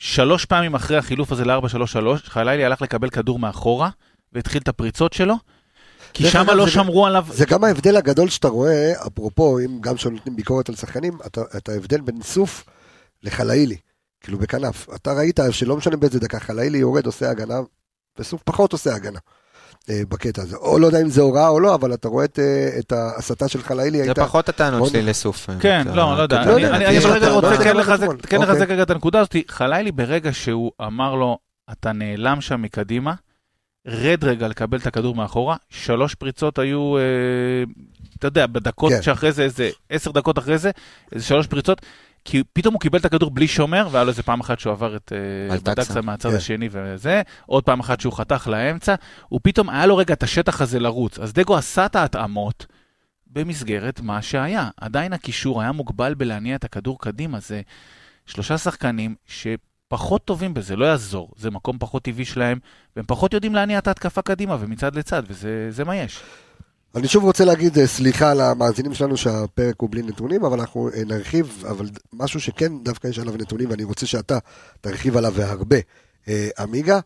ששלוש פעמים אחרי החילוף הזה ל-4-3-3, חלילי הלך לקבל כדור מאחורה, והתחיל את הפריצות שלו, כי שם לא זה- שמרו עליו. זה גם ההבדל הגדול שאתה רואה, אפרופו, אם גם כשנותנים ביקורת על שחקנים, את ההבדל בין סוף לחלאילי, כאילו בכנף. אתה ראית שלא משנה באיזה דקה, חלאילי יורד, עושה הגנה, וסוף פחות עושה הגנה. אה, בקטע הזה, או לא יודע אם זה הוראה או לא, אבל אתה רואה את, אה, את ההסתה של חלאילי זה הייתה, פחות הטענות מאוד- שלי לסוף. כן, אתה- לא, לא יודע. לא אני- יודע, אני טענות רוצה כן לגבי לחזק-. כן אוקיי. רגע את הנקודה הזאת. חלילי ברגע שהוא אמר לו, אתה נעלם שם מקדימה, רד רגע לקבל את הכדור מאחורה, שלוש פריצות היו, אה, אתה יודע, בדקות כן. שאחרי זה, איזה עשר דקות אחרי זה, איזה שלוש פריצות, כי פתאום הוא קיבל את הכדור בלי שומר, והיה לו איזה פעם אחת שהוא עבר את אה. בדקסה מהצד כן. השני וזה, עוד פעם אחת שהוא חתך לאמצע, הוא פתאום, היה לו רגע את השטח הזה לרוץ. אז דגו עשה את ההתאמות במסגרת מה שהיה. עדיין הקישור היה מוגבל בלהניע את הכדור קדימה, זה שלושה שחקנים שפחות טובים בזה, לא יעזור. זה מקום פחות טבעי שלהם, והם פחות יודעים להניע את ההתקפה קדימה ומצד לצד, וזה זה מה יש. אני שוב רוצה להגיד אה, סליחה למאזינים שלנו שהפרק הוא בלי נתונים, אבל אנחנו אה, נרחיב, אבל משהו שכן דווקא יש עליו נתונים, ואני רוצה שאתה תרחיב עליו והרבה, אה, עמיגה.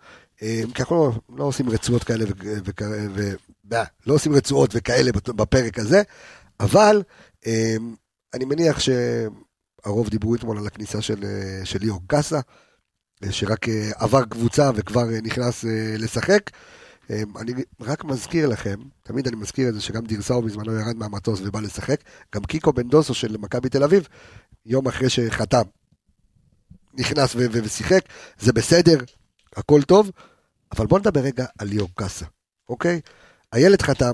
כי אנחנו לא, עושים רצועות כאלה, ו, ו, ו, ו, לא עושים רצועות וכאלה בפרק הזה, אבל אני מניח שהרוב דיברו אתמול על הכניסה של, של ליאור קאסה, שרק עבר קבוצה וכבר נכנס לשחק. אה, אני רק מזכיר לכם, תמיד אני מזכיר את זה שגם דירסאו בזמנו ירד מהמטוס ובא לשחק, גם קיקו בן דוסו של מכבי תל אביב, יום אחרי שחתם, נכנס ו- ו- ושיחק, זה בסדר, הכל טוב, אבל בוא נדבר רגע על ליאור קאסה, אוקיי? הילד חתם,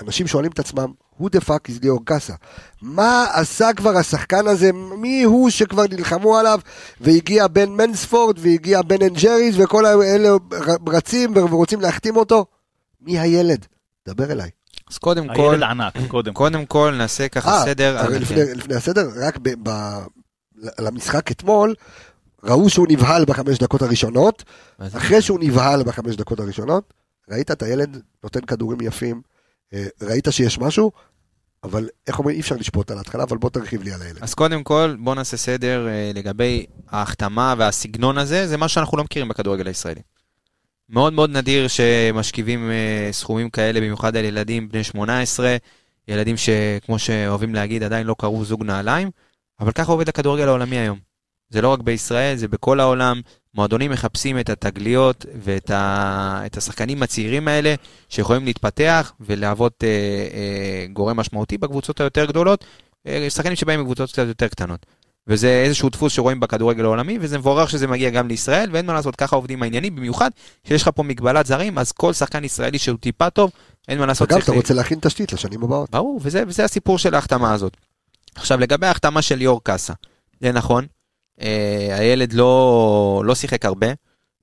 אנשים שואלים את עצמם, who the fuck is ליאור קאסה? מה עשה כבר השחקן הזה? מי הוא שכבר נלחמו עליו והגיע בן מנספורד והגיע בן אנד ג'ריס וכל האלה רצים ורוצים להחתים אותו? מי הילד? דבר אליי. אז קודם כל, הילד ענק, קודם כל. קודם כל נעשה ככה אה, סדר. לפני, לפני הסדר, רק ב, ב, על המשחק אתמול, ראו שהוא נבהל בחמש דקות הראשונות? אחרי שהוא נבהל בחמש דקות הראשונות, ראית את הילד נותן כדורים יפים, ראית שיש משהו, אבל איך אומרים, אי אפשר לשפוט על ההתחלה, אבל בוא תרחיב לי על הילד. אז קודם כל, בוא נעשה סדר אה, לגבי ההחתמה והסגנון הזה, זה משהו שאנחנו לא מכירים בכדורגל הישראלי. מאוד מאוד נדיר שמשכיבים אה, סכומים כאלה, במיוחד על ילדים בני 18, ילדים שכמו שאוהבים להגיד, עדיין לא קראו זוג נעליים, אבל ככה עובד הכדורגל העולמי היום. זה לא רק בישראל, זה בכל העולם. מועדונים מחפשים את התגליות ואת ה... את השחקנים הצעירים האלה שיכולים להתפתח ולהוות אה, אה, גורם משמעותי בקבוצות היותר גדולות, אה, שחקנים שבאים מקבוצות קצת יותר קטנות. וזה איזשהו דפוס שרואים בכדורגל העולמי, וזה מבורך שזה מגיע גם לישראל, ואין מה לעשות, ככה עובדים העניינים, במיוחד שיש לך פה מגבלת זרים, אז כל שחקן ישראלי שהוא טיפה טוב, אין מה לעשות. צריך אתה רוצה להכין תשתית לשנים הבאות. ברור, וזה, וזה הסיפור של ההחתמה הזאת. עכשיו, לגבי ההחתמה של ליאור קאסה, זה נכון, הילד לא, לא שיחק הרבה,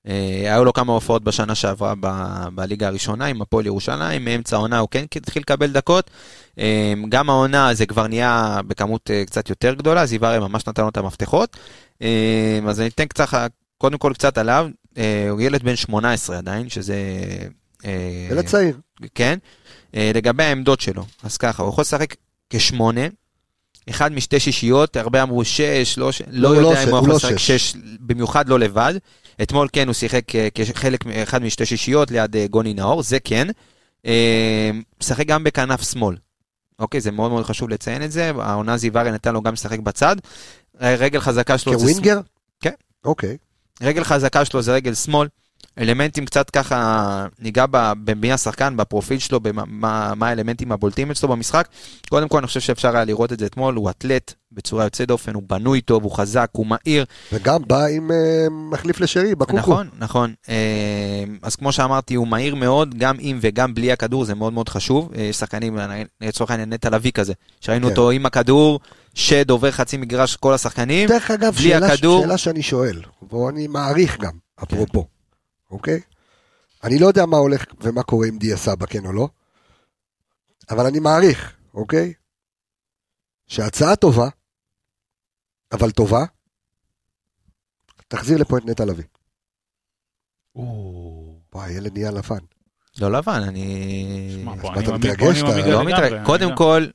אה, היו לו כמה הופעות בשנה שעברה ב, בליגה הראשונה עם הפועל ירושלים, מאמצע העונה הוא כן התחיל לקבל דקות. אה, גם העונה זה כבר נהיה בכמות אה, קצת יותר גדולה, זיו אריה ממש נתן לו את המפתחות. אה, אז אני אתן קצת, קודם כל קצת עליו, אה, הוא ילד בן 18 עדיין, שזה... אה, ילד צעיר. כן. אה, לגבי העמדות שלו, אז ככה, הוא יכול לשחק כשמונה, אחד משתי שישיות, הרבה אמרו שש, לא. לא לא יודע אם הוא יכול לא לשחק שש. במיוחד לא לבד. אתמול כן, הוא שיחק אה, כחלק, אחד משתי שישיות ליד אה, גוני נאור, זה כן. אה, משחק גם בכנף שמאל. אוקיי, זה מאוד מאוד חשוב לציין את זה. העונה זיווארי נתן לו גם לשחק בצד. אה, רגל חזקה שלו זה... כווינגר? כן. אוקיי. רגל חזקה שלו זה רגל שמאל. אלמנטים קצת ככה, ניגע במי השחקן, בפרופיל שלו, במה מה- האלמנטים הבולטים אצלו במשחק. קודם כל, אני חושב שאפשר היה לראות את זה אתמול, הוא אתלט בצורה יוצאת דופן, הוא בנוי טוב, הוא חזק, הוא מהיר. וגם בא עם אה, מחליף לשרי, בקוקו. נכון, נכון. אה, אז כמו שאמרתי, הוא מהיר מאוד, גם עם וגם בלי הכדור, זה מאוד מאוד חשוב. אה, יש שחקנים, לצורך העניין, נטע לביא כזה, שראינו כן. אותו עם הכדור, שד עובר חצי מגרש כל השחקנים. דרך אגב, בלי שאלה, הכדור. שאלה שאני שואל, ואני מעריך גם, אפרופו, אוקיי? אני לא יודע מה הולך ומה קורה עם דיה סבא, כן או לא, אבל אני מעריך, אוקיי? שהצעה טובה, אבל טובה, תחזיר לפה את נטע לביא. וואי, הילד נהיה לבן. לא לבן, אני... שמע, פה אני מאמין- מתרגש? אתה לא מתרגש. אני קודם כל,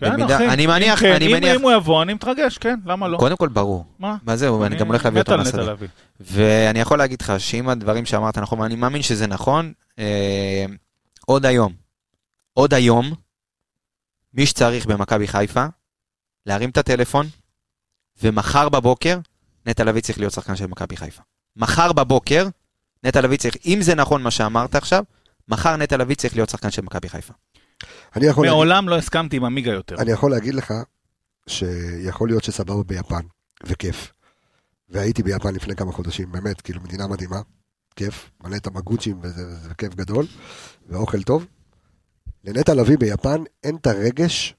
כן, במידה- אחי. אני מניח, כן, אני אם- מניח, אם הוא יבוא, אני מתרגש, כן, למה לא? קודם כל ברור. מה? מה זהו, ואני גם הולך להביא אותו מהשדה. ואני יכול להגיד לך שאם הדברים שאמרת נכון, ואני מאמין שזה נכון, אה, עוד היום, עוד היום, מי שצריך במכבי חיפה, להרים את הטלפון, ומחר בבוקר, נטע לביא צריך להיות שחקן של מכבי חיפה. מחר בבוקר, נטע לביא צריך, אם זה נכון מה שאמרת עכשיו, מחר נטע לביא צריך להיות שחקן של מכבי חיפה. אני יכול, להגיד, מעולם לא הסכמתי עם עמיגה יותר. אני יכול להגיד לך שיכול להיות שסבבה ביפן, וכיף. והייתי ביפן לפני כמה חודשים, באמת, כאילו מדינה מדהימה, כיף, מלא את המגוצ'ים וזה, זה כיף גדול, ואוכל טוב. לנטע לביא ביפן אין את הרגש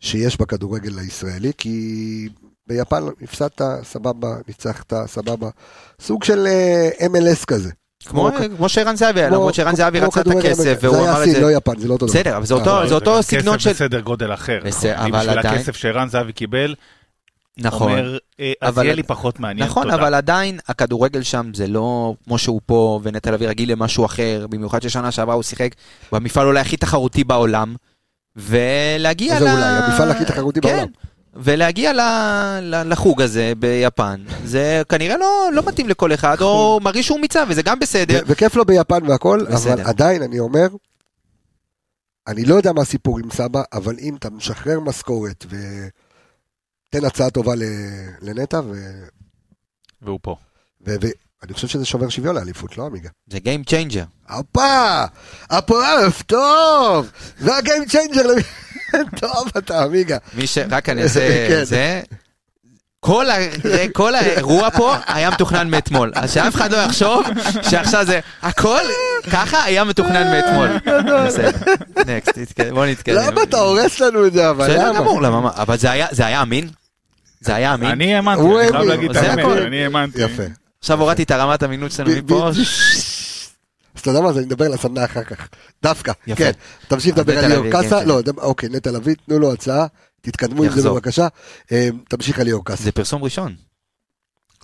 שיש בכדורגל הישראלי, כי ביפן הפסדת, סבבה, ניצחת, סבבה. סוג של אה, MLS כזה. כמו כמו שערן זהבי היה, למרות שערן זהבי רצה את הכסף. והוא זה אמר היה את סין, זה. לא יפן, זה לא אותו דבר. בסדר, אבל זה אה, אותו- זה כסף סגנון של... בסדר גודל אחר. בשביל הכסף שערן זהבי קיבל, נכון. אומר, אה, אז יהיה לי פחות מעניין, נכון, תודה. אבל עדיין הכדורגל שם זה לא כמו שהוא פה, ונטע לביא רגיל למשהו אחר, במיוחד ששנה שעברה הוא שיחק במפעל אולי הכי תחרותי בעולם, ולהגיע מה זה אולי? המפעל הכי תחרותי כן, בעולם. ולהגיע ל... ל... לחוג הזה ביפן, זה כנראה לא, לא מתאים לכל אחד, או מרגיש שהוא מיצה, וזה גם בסדר. וכיף לו ביפן והכל, בסדר. אבל עדיין אני אומר, אני לא יודע מה הסיפור עם סבא, אבל אם אתה משחרר משכורת ותן הצעה טובה ל- לנטע, ו- והוא פה. ו- ואני חושב שזה שובר שוויון לאליפות, לא עמיגה? זה Game Changer. הופה! הפועף, טוב! זה ה game changer, טוב אתה עמיגה. מי ש... רק אני אעשה כן. זה. כל, ה... כל האירוע פה היה מתוכנן מאתמול, אז שאף אחד לא יחשוב שעכשיו זה, הכל ככה היה מתוכנן מאתמול. בסדר, next, בוא נתקדם. למה אתה הורס לנו את זה, אבל בסדר למה? גמור, למה, מה? אבל זה היה, זה היה אמין? זה היה אמין? אני האמנתי, אני חייב. להגיד את זה האמת. אני האמנתי. יפה. עכשיו הורדתי את הרמת אמינות שלנו מפה. אתה יודע מה, אז אני אדבר לסדנה אחר כך. דווקא, יפה. כן. תמשיך לדבר על ליאור לביא, קאסה. כן, לא, אוקיי, נטע לביא, תנו לו הצעה, תתקדמו עם זה. בבקשה. אה, תמשיך על ליאור קאסה. זה פרסום ראשון.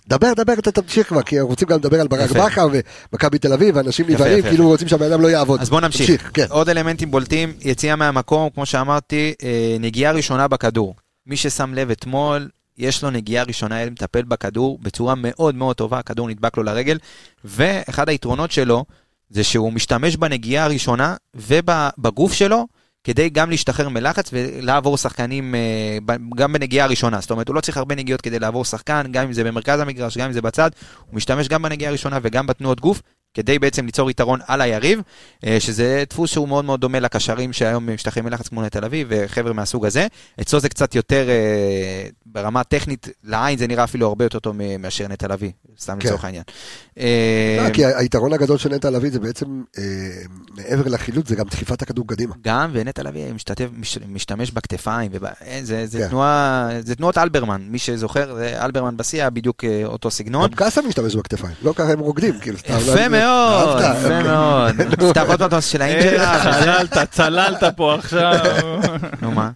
דבר, דבר, אתה תמשיך כבר, כי רוצים גם לדבר על ברק. בכר ומכבי תל אביב, ואנשים נבהלים, כאילו רוצים שהבן אדם לא יעבוד. אז בוא נמשיך. תמשיך, כן. עוד אלמנטים בולטים, יציאה מהמקום, כמו שאמרתי, אה, נגיעה ראשונה בכדור. מי ששם לב אתמול, יש לו נגיעה ראשונה, היה מטפל בכדור בצורה מאוד מאוד טובה, הכדור נדבק לו לרגל, ואחד היתרונות שלו, זה שהוא משתמש בנגיעה הראשונה ובגוף שלו, כדי גם להשתחרר מלחץ ולעבור שחקנים אה, גם בנגיעה הראשונה. זאת אומרת, הוא לא צריך הרבה נגיעות כדי לעבור שחקן, גם אם זה במרכז המגרש, גם אם זה בצד, הוא משתמש גם בנגיעה הראשונה וגם בתנועות גוף, כדי בעצם ליצור יתרון על היריב, אה, שזה דפוס שהוא מאוד מאוד דומה לקשרים שהיום משתחררים מלחץ כמו נטע לביא וחבר'ה מהסוג הזה. אצלו זה קצת יותר, אה, ברמה טכנית, לעין זה נראה אפילו הרבה יותר טוב מאשר נטע לביא, סתם כן. לצורך העניין. אה, לא, כי היתרון הגדול של נטע לביא זה בעצם, אה, מעבר לחילוץ, זה גם דחיפת הכדור קדימה. גם ונטע לביא משתמש בכתפיים, אה, זה, זה, כן. תנועה, זה תנועות אלברמן, מי שזוכר, זה אלברמן בשיא היה בדיוק אותו סגנון. גם קאסה משתמש בכתפיים, לא ככה הם רוקדים, כאילו, סתם. יפה לא- מאוד? יפה מאוד. תפתח עוד פעם של האינג'לה. איך צללת, צללת פה עכשיו. נו מה.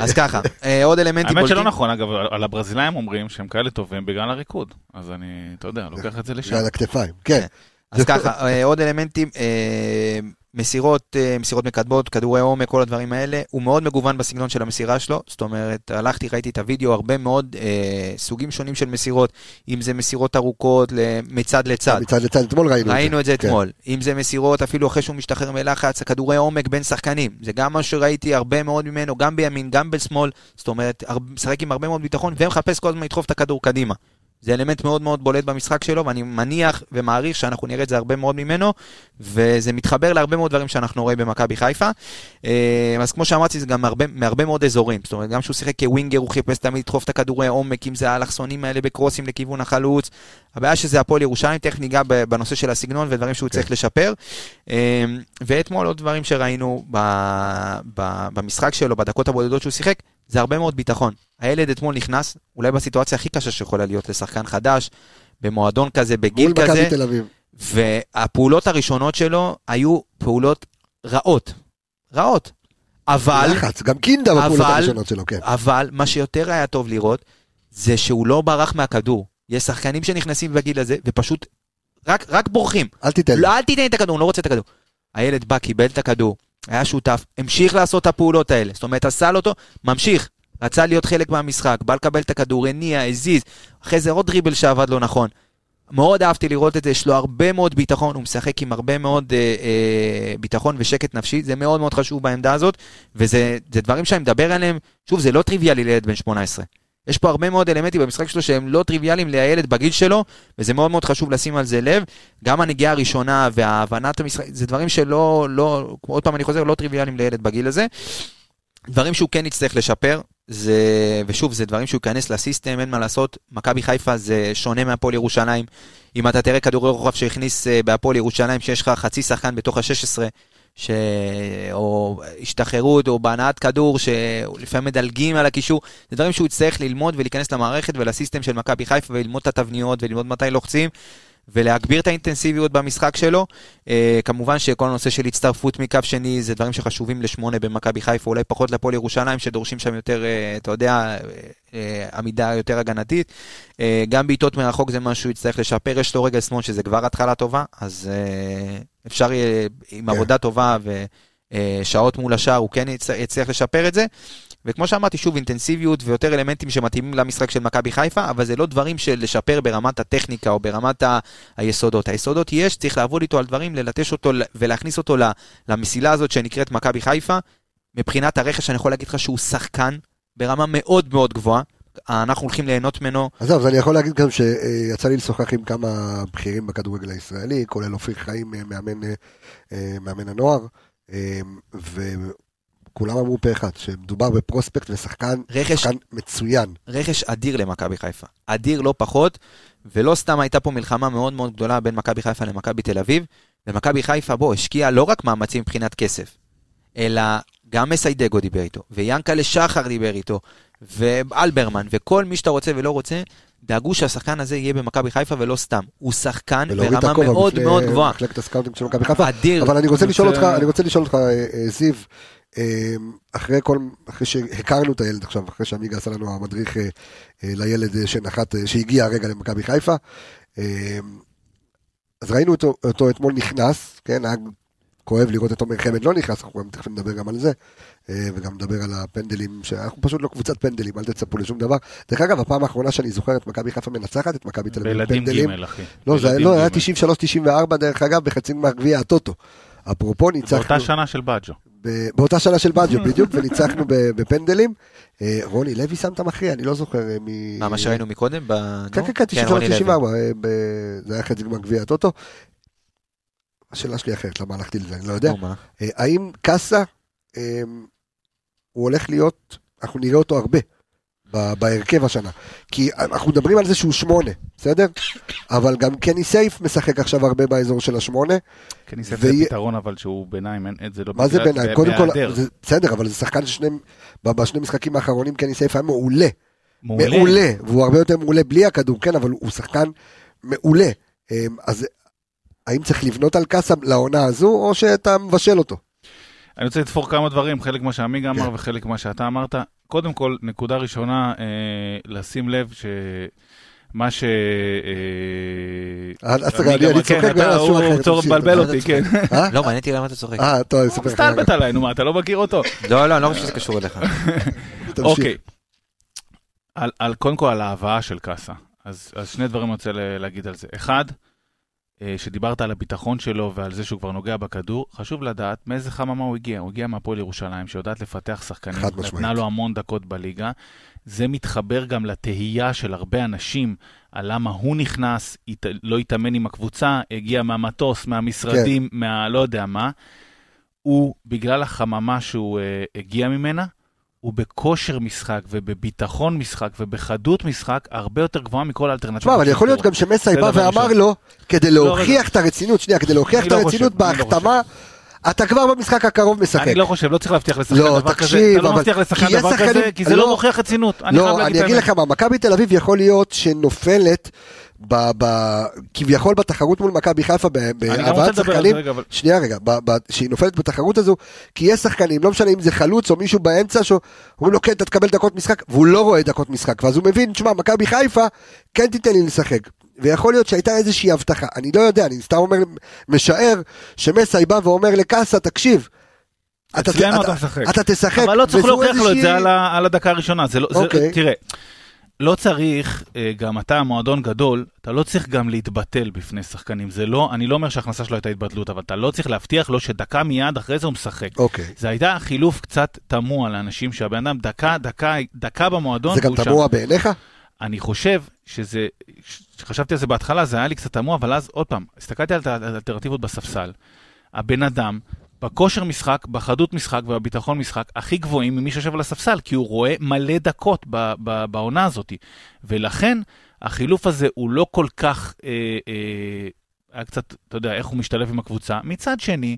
אז ככה, עוד אלמנטים האמת בולטים. שלא נכון, אגב, על הברזילאים אומרים שהם כאלה טובים בגלל הריקוד. אז אני, אתה יודע, לוקח את זה לשם. הכתפיים, כן. אז ככה, אה, עוד אלמנטים, אה, מסירות, אה, מסירות מקדמות, כדורי עומק, כל הדברים האלה, הוא מאוד מגוון בסגנון של המסירה שלו, זאת אומרת, הלכתי, ראיתי את הוידאו, הרבה מאוד אה, סוגים שונים של מסירות, אם זה מסירות ארוכות מצד לצד. מצד לצד, אתמול ראינו את זה. ראינו את זה כן. אתמול. אם זה מסירות, אפילו אחרי שהוא משתחרר מלחץ, כדורי עומק בין שחקנים. זה גם מה שראיתי הרבה מאוד ממנו, גם בימין, גם בשמאל, זאת אומרת, משחק עם הרבה מאוד ביטחון, ומחפש כל הזמן לדחוף את הכדור קדימה. זה אלמנט מאוד מאוד בולט במשחק שלו, ואני מניח ומעריך שאנחנו נראה את זה הרבה מאוד ממנו, וזה מתחבר להרבה מאוד דברים שאנחנו רואים במכבי חיפה. אה, אז כמו שאמרתי, זה גם הרבה, מהרבה מאוד אזורים. זאת אומרת, גם כשהוא שיחק כווינגר, הוא חיפש תמיד לדחוף את הכדורי עומק, אם זה האלכסונים האלה בקרוסים לכיוון החלוץ. הבעיה שזה הפועל ירושלים, תכף ניגע בנושא של הסגנון ודברים שהוא צריך כן. לשפר. אה, ואתמול עוד דברים שראינו במשחק שלו, בדקות הבודדות שהוא שיחק, זה הרבה מאוד ביטחון. הילד אתמול נכנס, אולי בסיטואציה הכי קשה שיכולה להיות לשחקן חדש, במועדון כזה, בגיל כזה. והפעולות הראשונות שלו היו פעולות רעות. רעות. אבל... לחץ, גם קינדה בפעולות הראשונות שלו, כן. אבל מה שיותר היה טוב לראות, זה שהוא לא ברח מהכדור. יש שחקנים שנכנסים בגיל הזה, ופשוט רק, רק בורחים. אל תיתן. לא, אל תיתן את הכדור, הוא לא רוצה את הכדור. הילד בא, קיבל את הכדור, היה שותף, המשיך לעשות את הפעולות האלה. זאת אומרת, לו אותו, ממשיך. רצה להיות חלק מהמשחק, בא לקבל את הכדור, הניע, הזיז, אחרי זה עוד דריבל שעבד לא נכון. מאוד אהבתי לראות את זה, יש לו הרבה מאוד ביטחון, הוא משחק עם הרבה מאוד אה, אה, ביטחון ושקט נפשי, זה מאוד מאוד חשוב בעמדה הזאת, וזה דברים שאני מדבר עליהם, שוב, זה לא טריוויאלי לילד בן 18. יש פה הרבה מאוד אלמנטים במשחק שלו שהם לא טריוויאליים לילד בגיל שלו, וזה מאוד מאוד חשוב לשים על זה לב. גם הנגיעה הראשונה והבנת המשחק, זה דברים שלא, לא, עוד פעם אני חוזר, לא טריוויאליים לילד בגיל הזה. דברים שהוא כן יצטרך לשפר, זה, ושוב, זה דברים שהוא ייכנס לסיסטם, אין מה לעשות. מכבי חיפה זה שונה מהפועל ירושלים. אם אתה תראה כדורי רוחב שהכניס אה, בהפועל ירושלים, שיש לך חצי שחקן בתוך ה-16, ש... או השתחררות, או בהנעת כדור, שלפעמים מדלגים על הקישור, זה דברים שהוא יצטרך ללמוד ולהיכנס למערכת ולסיסטם של מכבי חיפה וללמוד את התבניות וללמוד מתי לוחצים. ולהגביר את האינטנסיביות במשחק שלו. Uh, כמובן שכל הנושא של הצטרפות מקו שני זה דברים שחשובים לשמונה במכבי חיפה, אולי פחות לפועל ירושלים שדורשים שם יותר, uh, אתה יודע, uh, עמידה יותר הגנתית. Uh, גם בעיטות מרחוק זה משהו שיצטרך לשפר, יש לו רגל שמאל שזה כבר התחלה טובה, אז uh, אפשר יהיה עם yeah. כן. עבודה טובה ושעות מול השער הוא כן יצטרך לשפר את זה. וכמו שאמרתי, שוב, אינטנסיביות ויותר אלמנטים שמתאימים למשחק של מכבי חיפה, אבל זה לא דברים של לשפר ברמת הטכניקה או ברמת ה... היסודות. היסודות יש, צריך לעבוד איתו על דברים, ללטש אותו ולהכניס אותו למסילה הזאת שנקראת מכבי חיפה. מבחינת הרכש, אני יכול להגיד לך שהוא שחקן ברמה מאוד מאוד גבוהה. אנחנו הולכים ליהנות ממנו. עזוב, אז אני יכול להגיד גם שיצא לי לשוחח עם כמה בכירים בכדורגל הישראלי, כולל אופיר חיים, מאמן, אה, מאמן הנוער, אה, כולם אמרו פה אחד, שמדובר בפרוספקט ושחקן רכש, שחקן מצוין. רכש אדיר למכבי חיפה. אדיר לא פחות, ולא סתם הייתה פה מלחמה מאוד מאוד גדולה בין מכבי חיפה למכבי תל אביב, ומכבי חיפה, בוא, השקיעה לא רק מאמצים מבחינת כסף, אלא גם מסיידגו דיבר איתו, ויאנקלה שחר דיבר איתו, ואלברמן, וכל מי שאתה רוצה ולא רוצה, דאגו שהשחקן הזה יהיה במכבי חיפה ולא סתם. הוא שחקן ברמה מאוד מאוד גבוהה. אדיר. אבל אני רוצה לשאול אותך, אה, אה, זיו, אחרי כל, אחרי שהכרנו את הילד עכשיו, אחרי שעמיגה עשה לנו המדריך אה, אה, לילד שנחת, אה, שהגיע הרגע למכבי חיפה, אמ, אז ראינו אותו, אותו אתמול נכנס, כן, היה כואב לראות את תומר חמד לא נכנס, אנחנו תכף נדבר גם על זה, וגם נדבר על הפנדלים, שאנחנו פשוט לא קבוצת פנדלים, אל תצפו לשום דבר. דרך אגב, הפעם האחרונה שאני זוכר את מכבי חיפה מנצחת את מכבי תל אביב פנדלים. בילדים ג' אחי. לא, זה לא, היה 93-94 דרך אגב, בחצי גמר גביע הטוטו. אפרופו ניצחנו... באותה שנה של באג'ו. באותה שנה של באג'ו, בדיוק, וניצחנו בפנדלים. אה, רוני לוי שם את המכריע, אני לא זוכר אה, מ... מה, מה שראינו מקודם? כן, כן, כן, 94, אה, זה היה חצי גמר גביע הטוטו. השאלה שלי אחרת, למה הלכתי לזה, אני לא יודע. האם קאסה, הוא הולך להיות, אנחנו נראה אותו הרבה. בהרכב השנה. כי אנחנו מדברים על זה שהוא שמונה, בסדר? אבל גם קני סייף משחק עכשיו הרבה באזור של השמונה. קני סייף זה פתרון אבל שהוא ביניים, זה לא... מה זה ביניים? קודם כל, בסדר, אבל זה שחקן ששני, בשני משחקים האחרונים קני סייף היה מעולה. מעולה. מעולה, והוא הרבה יותר מעולה בלי הכדור, כן, אבל הוא שחקן מעולה. אמ, אז האם צריך לבנות על קאסם לעונה הזו, או שאתה מבשל אותו? אני רוצה לתפור כמה דברים, חלק מה שעמיגה אמר כן. וחלק מה שאתה אמרת. קודם כל, נקודה ראשונה, אה, לשים לב מה ש... אה, אל תסתכל, אני- אני כן, צוחק אתה- במשהו אחר, הוא צורך מבלבל אותי, כן. אה? לא, מעניין אותי למה אתה צוחק. אה, טוב, אני אספר לך. מסתלבט עליי, נו מה, אתה לא מכיר אותו? לא, לא, אני לא חושב שזה קשור אליך. אוקיי. על, על, קודם כל על ההבאה של קאסה. אז, אז שני דברים אני רוצה ל- להגיד על זה. אחד, שדיברת על הביטחון שלו ועל זה שהוא כבר נוגע בכדור, חשוב לדעת מאיזה חממה הוא הגיע. הוא הגיע מהפועל ירושלים, שיודעת לפתח שחקנים, חד משמעית. נתנה לו המון דקות בליגה. זה מתחבר גם לתהייה של הרבה אנשים על למה הוא נכנס, הת, לא התאמן עם הקבוצה, הגיע מהמטוס, מהמשרדים, כן. מה לא יודע מה. הוא, בגלל החממה שהוא אה, הגיע ממנה, הוא בכושר משחק ובביטחון משחק ובחדות משחק הרבה יותר גבוהה מכל האלטרנטיבות. תשמע, אבל יכול להיות גם שמסאי זה בא ואמר. לו, כדי לא, להוכיח את הרצינות, שנייה, כדי להוכיח אני את לא הרצינות לא בהחתמה, אתה כבר במשחק הקרוב משחק. אני לא חושב, לא צריך להבטיח לשחקן לא, דבר כזה, תקשיב, אתה לא מבטיח לשחקן דבר שחקנים- כזה, כי זה לא. לא מוכיח רצינות. אני לא, אני אגיד. לך מה, מכבי תל אביב יכול להיות שנופלת ב- ב- כביכול בתחרות מול מכבי חיפה בהבאת שחקנים. רגע, אבל... שנייה רגע, ב- ב- שהיא נופלת בתחרות הזו, כי יש שחקנים, לא משנה אם זה חלוץ או מישהו באמצע, שאומרים לו כן, אתה תקבל דקות משחק, והוא לא רואה דקות משחק, ואז הוא מבין, תשמע, מכבי חיפה, כן תיתן לי לשחק. ויכול להיות שהייתה איזושהי הבטחה, אני לא יודע, אני סתם אומר, משער, שמסאי בא ואומר לקאסה, תקשיב, אתה- אצלנו אתה- אתה משחק. אתה תשחק, אבל לא צריך להוכיח לו את איזושהי- זה על ה- על הדקה הראשונה. זה לא, זה- אוקיי. תראה, לא צריך, אה, גם אתה מועדון גדול, אתה לא צריך גם להתבטל בפני שחקנים. זה לא, אני לא אומר שההכנסה שלו הייתה התבטלות, אבל אתה לא צריך להבטיח לו שדקה מיד אחרי זה הוא משחק. אוקיי. זה הייתה חילוף קצת תמוה לאנשים שהבן אדם דקה, דקה, דקה במועדון. זה גם. תמוה בעיניך? אני חושב שזה, חשבתי על זה בהתחלה, זה היה לי קצת תמוה, אבל אז עוד פעם, הסתכלתי על האלטרנטיבות בספסל. הבן אדם, בכושר משחק, בחדות משחק ובביטחון משחק, הכי גבוהים ממי שיושב על הספסל, כי הוא רואה מלא דקות ב- ב- בעונה הזאת. ולכן, החילוף הזה הוא לא כל כך, אה, אה, היה קצת, אתה יודע, איך הוא משתלב עם הקבוצה. מצד שני,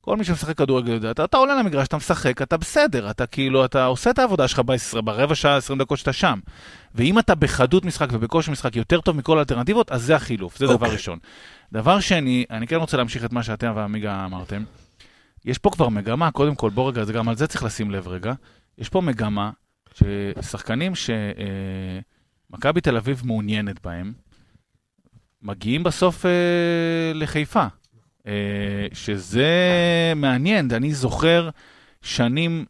כל מי שמשחק כדורגל יודע, אתה, אתה עולה למגרש, אתה משחק, אתה בסדר, אתה כאילו, אתה עושה את העבודה שלך ב-10, ברבע שעה, 20 דקות שאתה שם. ואם אתה בחדות משחק ובכושר משחק יותר טוב מכל האלטרנטיבות, אז זה החילוף, זה דבר אוקיי. ראשון. דבר שני, אני כן רוצה להמשיך את מה שאתם ועמיגה אמרתם. יש פה כבר מגמה, קודם כל, בוא רגע, זה גם על זה צריך לשים לב רגע. יש פה מגמה ששחקנים שמכבי תל אביב מעוניינת בהם, מגיעים בסוף אה, לחיפה. אה, שזה מעניין, אני זוכר שנים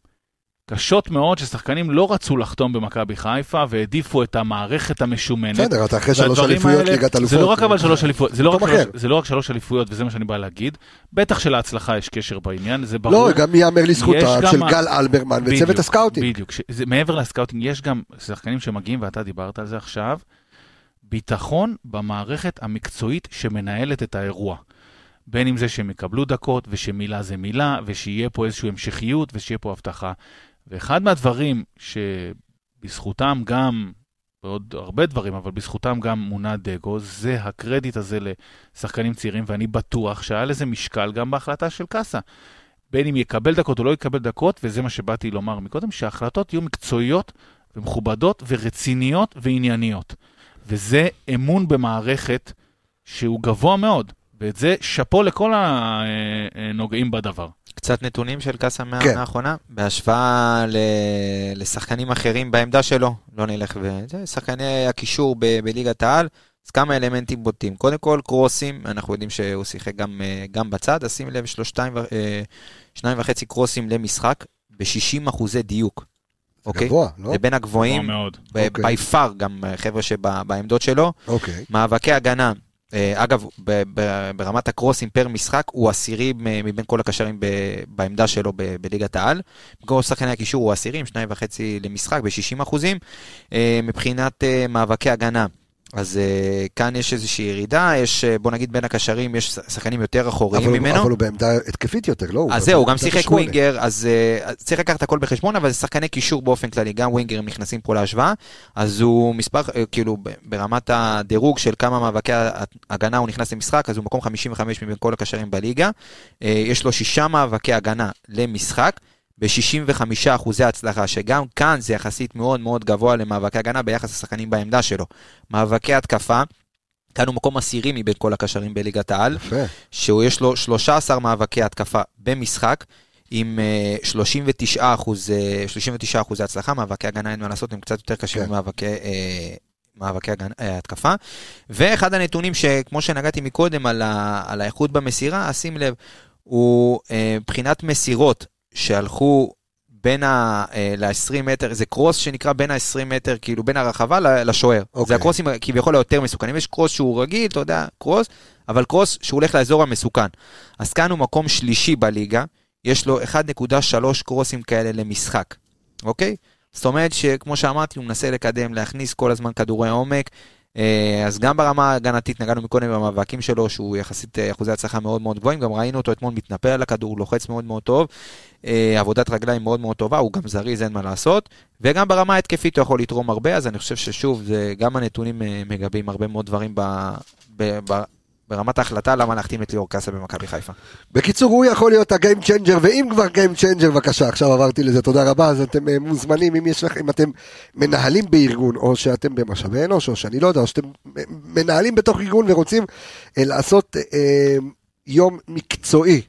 קשות מאוד ששחקנים לא רצו לחתום במכבי חיפה והעדיפו את המערכת המשומנת. בסדר, אתה אחרי שלוש אליפויות ליגת אלופות. זה לא רק אבל שלוש אליפויות, זה לא רק שלוש-. זה לא רק שלוש אליפויות וזה מה שאני בא להגיד. בטח שלהצלחה יש קשר בעניין, זה ברור. לא, גם ייאמר לזכותה של גל אלברמן וצוות הסקאוטינג. בדיוק. זה, מעבר לסקאוטינג, יש גם שחקנים שמגיעים, ואתה דיברת על זה עכשיו, ביטחון במערכת המקצועית שמנהלת את האירוע. בין אם זה שהם יקבלו דקות, ושמילה זה מילה, ושיהיה פה איזושהי המשכיות, ושיהיה פה הבטחה. ואחד מהדברים שבזכותם גם, ועוד הרבה דברים, אבל בזכותם גם מונה דגו, זה הקרדיט הזה לשחקנים צעירים, ואני בטוח שהיה לזה משקל גם בהחלטה של קאסה. בין אם יקבל דקות או לא יקבל דקות, וזה מה שבאתי לומר מקודם, שההחלטות יהיו מקצועיות ומכובדות ורציניות וענייניות. וזה אמון במערכת שהוא גבוה מאוד, ואת זה שאפו לכל הנוגעים בדבר. קצת נתונים של קאסה כן. מהעונה האחרונה, בהשוואה ל- לשחקנים אחרים בעמדה שלו, לא נלך ו... זה שחקני הקישור ב- בליגת העל, אז כמה אלמנטים בוטים. קודם כל, קרוסים, אנחנו יודעים שהוא שיחק גם, אה, גם בצד, אז שים לב, יש לו שתיים, ו- אה, שניים וחצי קרוסים למשחק, ב-60 אחוזי דיוק. אוקיי? גבוה, לא? זה בין הגבוהים, גבוה מאוד. אוקיי. בי פאר, גם אה, חבר'ה שבעמדות שלו. אוקיי. מאבקי הגנה, אגב, ב- ב- ברמת הקרוסים פר משחק, הוא עשירי מבין כל הקשרים בעמדה שלו בליגת העל. כל שחקני הקישור הוא עשירי, עם שניים וחצי למשחק ב-60 אחוזים. אה, מבחינת אה, מאבקי הגנה, אז אה, כאן יש איזושהי ירידה, יש, אה, בוא נגיד בין הקשרים, יש שחקנים יותר אבל אחוריים הוא- ממנו. אבל הוא בעמדה התקפית יותר, לא? אז זהו, הוא גם שיחק. ווינגר, אז אז צריך לקחת הכל בחשבון, אבל זה שחקני קישור באופן כללי, גם ווינגרים נכנסים פה להשוואה, אז הוא מספר, אה, כאילו, ברמת הדירוג של כמה מאבקי הגנה הוא נכנס למשחק, אז הוא מקום 55 מבין כל הקשרים בליגה. אה, יש לו שישה מאבקי הגנה למשחק. ב-65 אחוזי הצלחה, שגם כאן זה יחסית מאוד מאוד גבוה למאבקי הגנה ביחס לשחקנים בעמדה שלו. מאבקי התקפה, כאן הוא מקום עשירי מבין כל הקשרים בליגת העל. יפה. שהוא יש לו 13 מאבקי התקפה במשחק, עם אה, 39 אחוז, אה, 39 אחוזי הצלחה, מאבקי הגנה אין מה לעשות, הם קצת יותר קשים כן. ממאבקי... אה, מאבקי אה, התקפה. ואחד הנתונים שכמו שנגעתי מקודם על, ה, על האיכות במסירה, שים לב, הוא אה, מבחינת מסירות שהלכו בין ה... אה, ל-20 מטר, זה קרוס שנקרא בין ה-20 מטר, כאילו בין הרחבה לשוער. אוקיי. זה הקרוסים כביכול היותר מסוכנים. יש קרוס שהוא רגיל, אתה יודע, קרוס, אבל קרוס שהוא הולך לאזור המסוכן. אז כאן הוא מקום שלישי בליגה, יש לו 1.3 קרוסים כאלה למשחק, אוקיי? זאת אומרת שכמו שאמרתי, הוא מנסה לקדם, להכניס כל הזמן כדורי עומק. אה, אז גם ברמה ההגנתית, נגענו מקודם במאבקים שלו, שהוא יחסית אה, אחוזי הצלחה מאוד מאוד גבוהים, גם ראינו אותו אתמול מתנפל על הכדור, לוחץ מאוד מאוד טוב, אה, עבודת רגליים מאוד מאוד טובה, הוא גם זריז, אין מה לעשות, וגם ברמה ההתקפית הוא יכול לתרום הרבה, אז אני חושב ששוב, גם הנתונים מגבים הרבה מאוד דברים ב, ב, ב, ברמת ההחלטה למה להחתים את ליאור קאסה במכבי חיפה. בקיצור, הוא יכול להיות ה game changer, ואם כבר game changer, בבקשה, עכשיו עברתי לזה, תודה רבה, אז אתם אה, מוזמנים, אם יש לכם, אם אתם מנהלים בארגון, או שאתם במשאבי אנוש, או שאני לא יודע, או שאתם אה, מנהלים בתוך ארגון ורוצים אה, לעשות אה, יום מקצועי.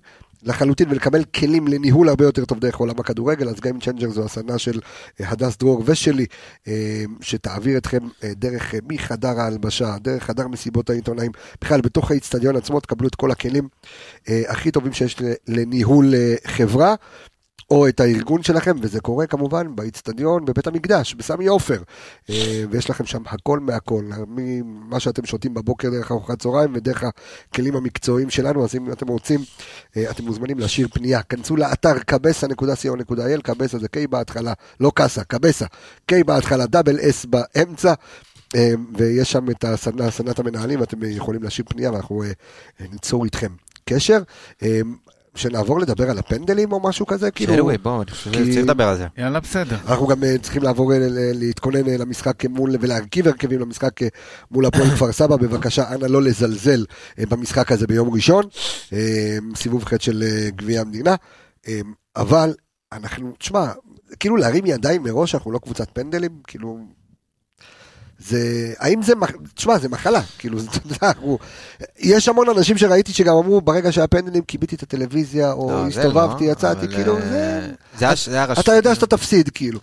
לחלוטין ולקבל כלים לניהול הרבה יותר טוב דרך עולם הכדורגל, אז game changer זו הסדנה של אה, הדס דרור ושלי, אה, שתעביר אתכם אה, דרך מחדר ההלבשה, דרך חדר מסיבות העיתונאים, בכלל בתוך האיצטדיון עצמו תקבלו את כל הכלים הכי טובים שיש לניהול חברה. או את הארגון שלכם, וזה קורה כמובן באיצטדיון בבית המקדש, בסמי עופר. אה, ויש לכם שם הכל מהכל, ממה שאתם שותים בבוקר דרך ארוחת צהריים ודרך הכלים המקצועיים שלנו, אז אם אתם רוצים, אה, אתם מוזמנים להשאיר פנייה. כנסו לאתר kbsa.co.il, קבסה זה K בהתחלה, לא קאסה, קבסה, K בהתחלה, דאבל S באמצע. אה, ויש שם את הסדנה, סדנת המנהלים, ואתם יכולים להשאיר פנייה ואנחנו ניצור איתכם קשר. שנעבור לדבר על הפנדלים או משהו כזה, כאילו, שאלווי, בוא, אני חושב שצריך לדבר על זה. יאללה, בסדר. אנחנו גם אה, צריכים לעבור, אה, להתכונן אה, למשחק מול, ולהרכיב הרכבים למשחק מול הפועל כפר סבא, בבקשה, אנא לא לזלזל במשחק הזה ביום ראשון, סיבוב ח' של גביע המדינה, אבל אנחנו, תשמע, כאילו להרים ידיים מראש, אנחנו לא קבוצת פנדלים, כאילו... זה, האם זה, תשמע, זה מחלה, כאילו, זה, אתה יודע, הוא, יש המון אנשים שראיתי שגם אמרו, ברגע שהיה פנדלים, כיביתי את הטלוויזיה, או לא, הסתובבתי, לא, יצאתי, כאילו, אה, זה... זה היה- זה אתה יודע שאתה תפסיד, כאילו.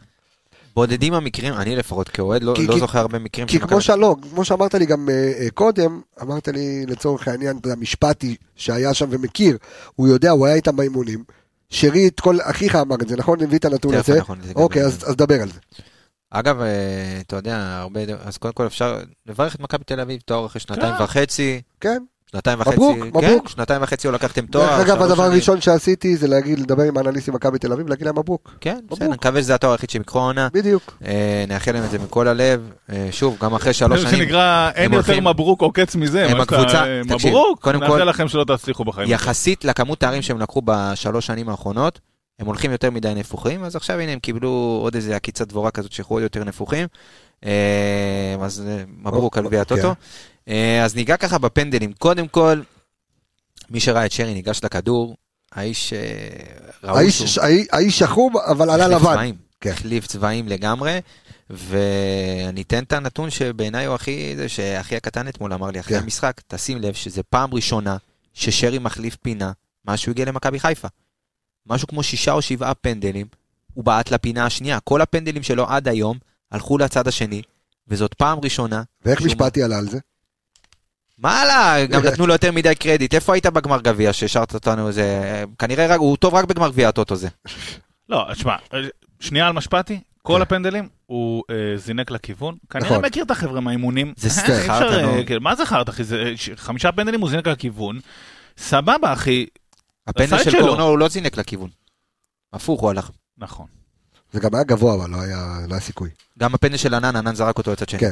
בודדים המקרים, אני לפחות כאוהד לא כי- לא כי- זוכר הרבה מקרים. כי כמו שלא, כמו שאמרת לי גם אה, אה, קודם, אמרת לי לצורך העניין, אתה יודע, משפטי שהיה שם ומכיר, הוא יודע, הוא היה איתם באימונים. שרית, כל, אחיך אמר את זה, נכון? הביא את הנתון הזה. אוקיי. אז דבר על זה. אגב, אה, אתה יודע, הרבה, אז קודם כל אפשר לברך את מכבי תל אביב, תואר אחרי שנתיים כן. וחצי, כן? שנתיים וחצי, מברוק, כן, מברוק. שנתיים וחצי לא לקחתם תואר. דרך אגב, הדבר. הראשון שעשיתי זה להגיד, לדבר עם האנליסטים מכבי תל אביב, להגיד להם מברוק. כן. בסדר, נקווה שזה התואר היחיד שהם יקחו העונה. בדיוק. אה, נאחל להם את זה מכל הלב. אה, שוב, גם אחרי שלוש זה שנים, שנקרא, אין יותר הולכים- מברוק עוקץ מזה. הם הקבוצה- אה, תקשיב, מברוק, קודם כל- נאחל לכם שלא תצליחו בחיים. יחסית לכמות תארים שהם לקחו בשלוש שנים האחרונות, הם הולכים יותר מדי נפוחים, אז עכשיו הנה הם קיבלו עוד איזה עקיצת דבורה כזאת שילכו עוד יותר נפוחים. אה, אז אה, מברוק על גביע. הטוטו. אה, אז ניגע ככה בפנדלים. קודם כל, מי שראה את שרי ניגש לכדור, האיש ראו שהוא האי- האיש שחום, אבל עלה לבן. כן. החליף צבעים לגמרי, ואני אתן את הנתון שבעיניי הוא הכי, זה שהכי הקטן אתמול אמר לי אחרי כן. המשחק, תשים לב שזה פעם ראשונה ששרי מחליף פינה מאז שהוא הגיע למכבי חיפה. משהו כמו שישה או שבעה פנדלים, הוא בעט לפינה השנייה. כל הפנדלים שלו עד היום הלכו לצד השני, וזאת פעם ראשונה. ואיך משפטי עלה על זה? מה עלה? גם נתנו לו יותר מדי קרדיט. איפה היית בגמר גביע שהשארת אותנו איזה... כנראה רק- הוא טוב רק בגמר גביע הטוטו זה. לא, תשמע, שנייה על משפטי, כל כן. הפנדלים, הוא אה, זינק לכיוון. כנראה נכון. מכיר את החבר'ה מהאימונים. זה אפשר, חרטא, אה, נו. כאילו, מה זה חרטא, אחי? חמישה פנדלים הוא זינק לכיוון. סבבה, אחי. הפנדל של. קורנו הוא לא זינק לכיוון. הפוך הוא הלך. נכון. זה גם היה גבוה, אבל לא היה לא היה סיכוי. גם הפנדל של ענן, ענן זרק אותו לצד שני. כן.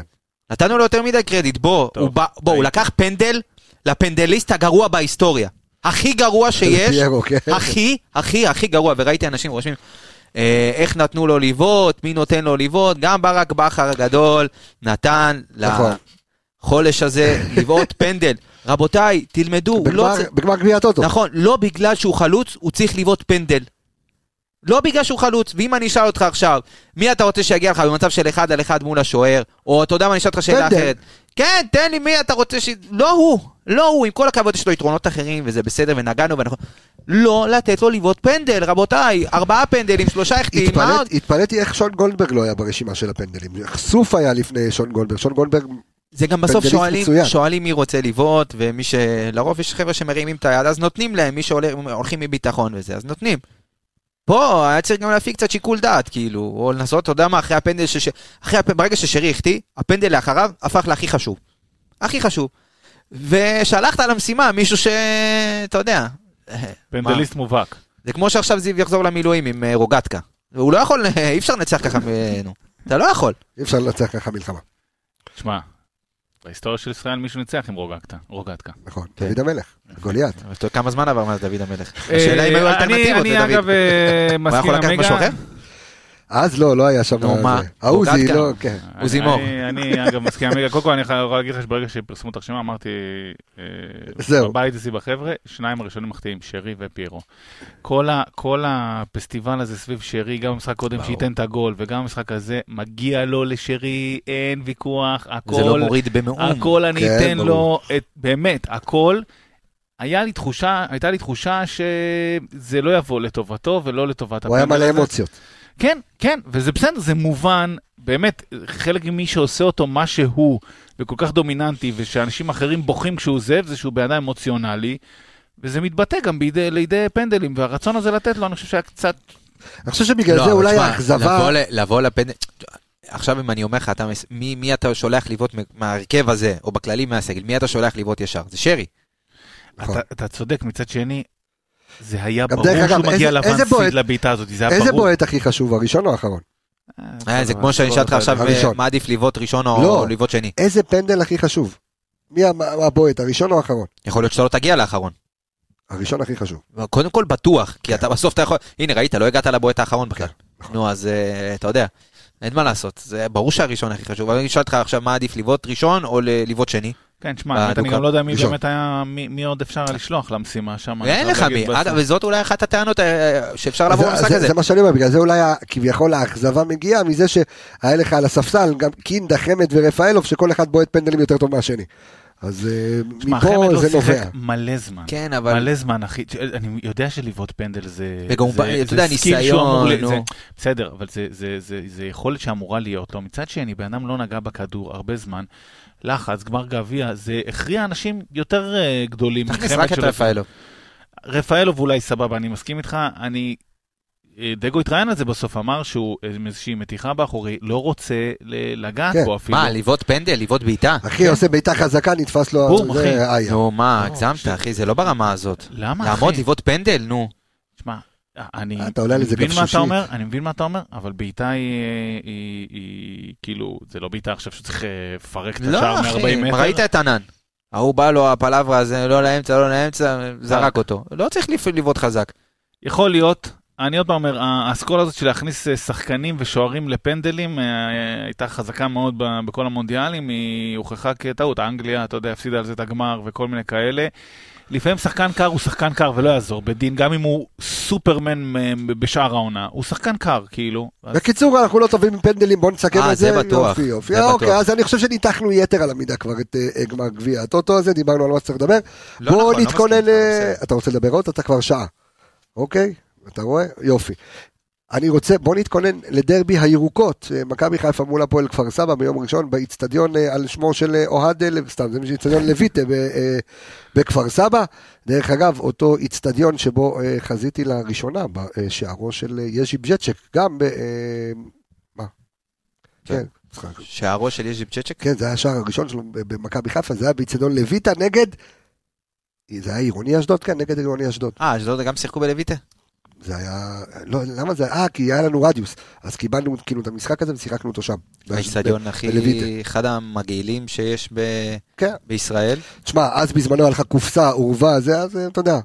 נתנו לו יותר מדי קרדיט, בוא, טוב, הוא, בא, בוא, הוא. לקח פנדל לפנדליסט הגרוע בהיסטוריה. הכי גרוע שיש, כן. הכי, הכי, הכי גרוע, וראיתי אנשים רושמים, אה, איך נתנו לו לבעוט, מי נותן לו לבעוט, גם ברק בכר הגדול נתן נכון. לחולש הזה לבעוט פנדל. רבותיי, תלמדו, לא בגמר- גביע הטוטו. נכון, לא בגלל שהוא חלוץ, הוא צריך לבעוט פנדל. לא בגלל שהוא חלוץ, ואם אני אשאל אותך עכשיו, מי אתה רוצה שיגיע לך במצב של אחד על אחד מול השוער, או אתה יודע מה, אני אשאל אותך שאלה פנדל. אחרת. כן, תן לי מי אתה רוצה ש... לא הוא, לא הוא, עם כל הכבוד יש לו יתרונות אחרים, וזה בסדר, ונגענו, ואנחנו... לא לתת לו לבעוט פנדל, רבותיי, ארבעה פנדלים, שלושה החטאים, מה עוד? התפלאת- התפלאתי איך שון גולדברג לא היה ברשימה של הפנדלים. סוף היה לפני שון גולדברג. שון גולדברג, זה גם בסוף שואלים, מצוין. שואלים מי רוצה לבעוט, ומי ש... לרוב יש חבר'ה שמרימים את היד, אז נותנים להם, מי שהולכים מביטחון וזה, אז נותנים. פה היה צריך גם להפיק קצת שיקול דעת, כאילו, או לנסות, אתה יודע מה, אחרי הפנדל, שש... אחרי הפ... ברגע ששרי החטיא, הפנדל לאחריו הפך להכי חשוב. הכי חשוב. ושלחת למשימה מישהו ש... אתה יודע. פנדליסט מובהק. זה כמו שעכשיו זיו יחזור למילואים עם אה, רוגטקה. הוא לא יכול, אי אפשר לנצח ככה, אה, נו. אתה לא יכול. אי אפשר לנצח ככה מלחמה. שמע, בהיסטוריה של ישראל מישהו ניצח עם רוגטקה. רוגטקה. נכון. כן. דוד המלך, גוליית. אתה יודע כמה זמן עבר מאז דוד המלך? השאלה אם היו אה, אלטרנטיבות אני לדוד. אגב אה, הוא מסכים יכול לקחת עם משהו. אחר? אז לא, לא היה שם... נו. מה? העוזי? לא, כן. עוזי אני- מור. אני אגב מסכים. קודם כל אני יכול להגיד לך שברגע שפרסמו את הרשימה אמרתי, אה, זהו. בבית אצלי בחבר'ה, שניים הראשונים מחטיאים, שרי ופיירו. כל הפסטיבל הזה סביב שרי, גם במשחק קודם. שייתן את הגול וגם במשחק הזה, מגיע לו לשרי, אין ויכוח, הכל. זה לא מוריד במאום. הכל אני כן, אתן. לו, באמת, הכל. היה לי תחושה, הייתה לי תחושה שזה לא יבוא לטובתו ולא לטובת הוא היה מלא. אמוציות. כן, כן, וזה בסדר, זה מובן, באמת, חלק ממי שעושה אותו מה שהוא, וכל כך דומיננטי, ושאנשים אחרים בוכים כשהוא עוזב, זה שהוא בן אדם אמוציונלי, וזה מתבטא גם בידי, לידי פנדלים, והרצון הזה לתת לו, אני חושב שהיה קצת... אני חושב שבגלל לא, זה אולי האכזבה... לבוא לבוא לפנדל... עכשיו אם אני אומר לך, אתה מס- מי מי אתה שולח לבעוט מההרכב הזה, או בכללי מהסגל, מי אתה שולח לבעוט ישר? זה שרי. אתה, אתה צודק, מצד שני, זה היה ברור שהוא מגיע איזה- איזה לבנסיד בועט- לבעיטה הזאת, זה היה איזה ברור. בועט הכי חשוב, הראשון או האחרון? אה, זה כמו שאני אשאל אותך עכשיו. אה, מה עדיף לבעוט ראשון או לא. לבעוט שני? איזה פנדל הכי חשוב? מי הבועט, הראשון או האחרון? יכול להיות שאתה לא תגיע לאחרון. הראשון הכי חשוב. קודם כל בטוח, כי אתה בסוף אתה יכול... הנה, ראית, לא הגעת לבועט האחרון בכלל. נכון. נו, אז אה, אתה יודע, אין מה לעשות. זה ברור שהראשון הכי חשוב. אבל אני אשאל אותך עכשיו, מה עדיף לבעוט ראשון או לבעוט שני? כן, שמע, האמת, אני. גם לא יודע מי. באמת היה, מי עוד אפשר לשלוח למשימה שם. אין לך מי. וזאת אולי אחת הטענות אה, שאפשר לעבור זה- במשחק זה- הזה. זה מה שאני אומר, בגלל זה אולי כביכול האכזבה מגיעה מזה שהיה לך על הספסל גם קינדה, חמד ורפאלוב, שכל אחד בועט פנדלים יותר טוב מהשני. אז אה, חמד מפה לא זה שיחק נובע. מלא זמן. כן, אבל... מלא זמן, אחי. אני יודע שלבעוט פנדל זה... וגם הוא זה- בא- אתה זה יודע, ניסיון, נו. זה- בסדר, אבל זה- זה- זה זה יכולת שאמורה להיות לו. מצד שני, בן אדם לא נגע בכדור הרבה זמן. לחץ, גמר גביע, זה הכריע אנשים יותר אה, גדולים. תכניס רק את רפאלוב. רפאלוב אולי סבבה, אני מסכים איתך. אני... אה, דגו התראיין על זה בסוף, אמר שהוא אה, עם איזושהי מתיחה באחורי, לא רוצה לגעת כן. בו אפילו. מה, לבעוט פנדל? לבעוט בעיטה? אחי עושה בעיטה חזקה, נתפס לו... בום, אחי. נו, מה, לא, הגזמת, אחי, זה לא ברמה הזאת. למה, אחי? לעמוד, לבעוט פנדל, נו. שמע, אני אתה עולה איזה מבין מה אתה. אומר, אני מבין מה אתה אומר, אבל בעיטה היא, היא, היא כאילו, זה לא בעיטה עכשיו שצריך אה, לפרק את לא, השער אחי, מ-40 מטר. ראית את ענן. ההוא בא לו הפלברה הזה, לא לאמצע, לא לאמצע, זרק אותו. לא צריך לבעוט חזק. יכול להיות, אני עוד פעם אומר, האסכולה הזאת של להכניס אה, שחקנים ושוערים לפנדלים אה, הייתה חזקה מאוד ב- בכל המונדיאלים, היא הוכחה כטעות. אנגליה, אתה יודע, הפסידה על זה את הגמר וכל מיני כאלה. לפעמים שחקן קר הוא שחקן קר ולא יעזור בדין, גם אם הוא סופרמן אה, בשאר העונה, הוא שחקן קר, כאילו. בקיצור, אנחנו לא טובים עם פנדלים, בוא נסכם אה, את זה. זה בטוח. יופי, יופי. זה אוקיי, בטוח. אז אני חושב שניתחנו יתר על המידה כבר את אה, גמר גביע הטוטו הזה, דיברנו על מה שצריך לדבר. לא בוא נכון, לא נתכונן, מסכים אה, בסדר. אתה רוצה לדבר עוד? אתה כבר שעה. אוקיי, אתה רואה? יופי. אני רוצה, בוא נתכונן לדרבי הירוקות, אה, מכבי חיפה מול הפועל כפר סבא ביום ראשון באיצטדיון אה, על שמו של אה, אוהד, סתם, זה איצטדיון לויטה בכפר סבא. דרך אגב, אותו איצטדיון שבו חזיתי לראשונה בשערו של יז'י בז'צ'ק, גם ב... מה? כן. כן. שערו של יז'יב צ'צ'ק? כן, זה היה השער הראשון שלו במכבי חיפה, זה היה באיצטדיון לויטה נגד... זה היה עירוני אשדוד כאן? נגד עירוני אשדוד. אה, אשדוד גם שיחקו בלויטה? זה היה... לא, למה זה... אה, כי היה לנו רדיוס. אז קיבלנו כאילו את המשחק הזה ושיחקנו אותו שם. האיצטדיון הכי... בלויטה. אחד המגעילים שיש ב- כן. בישראל. תשמע, אז בזמנו היה לך קופסה, עורבה, זה, אז אתה יודע.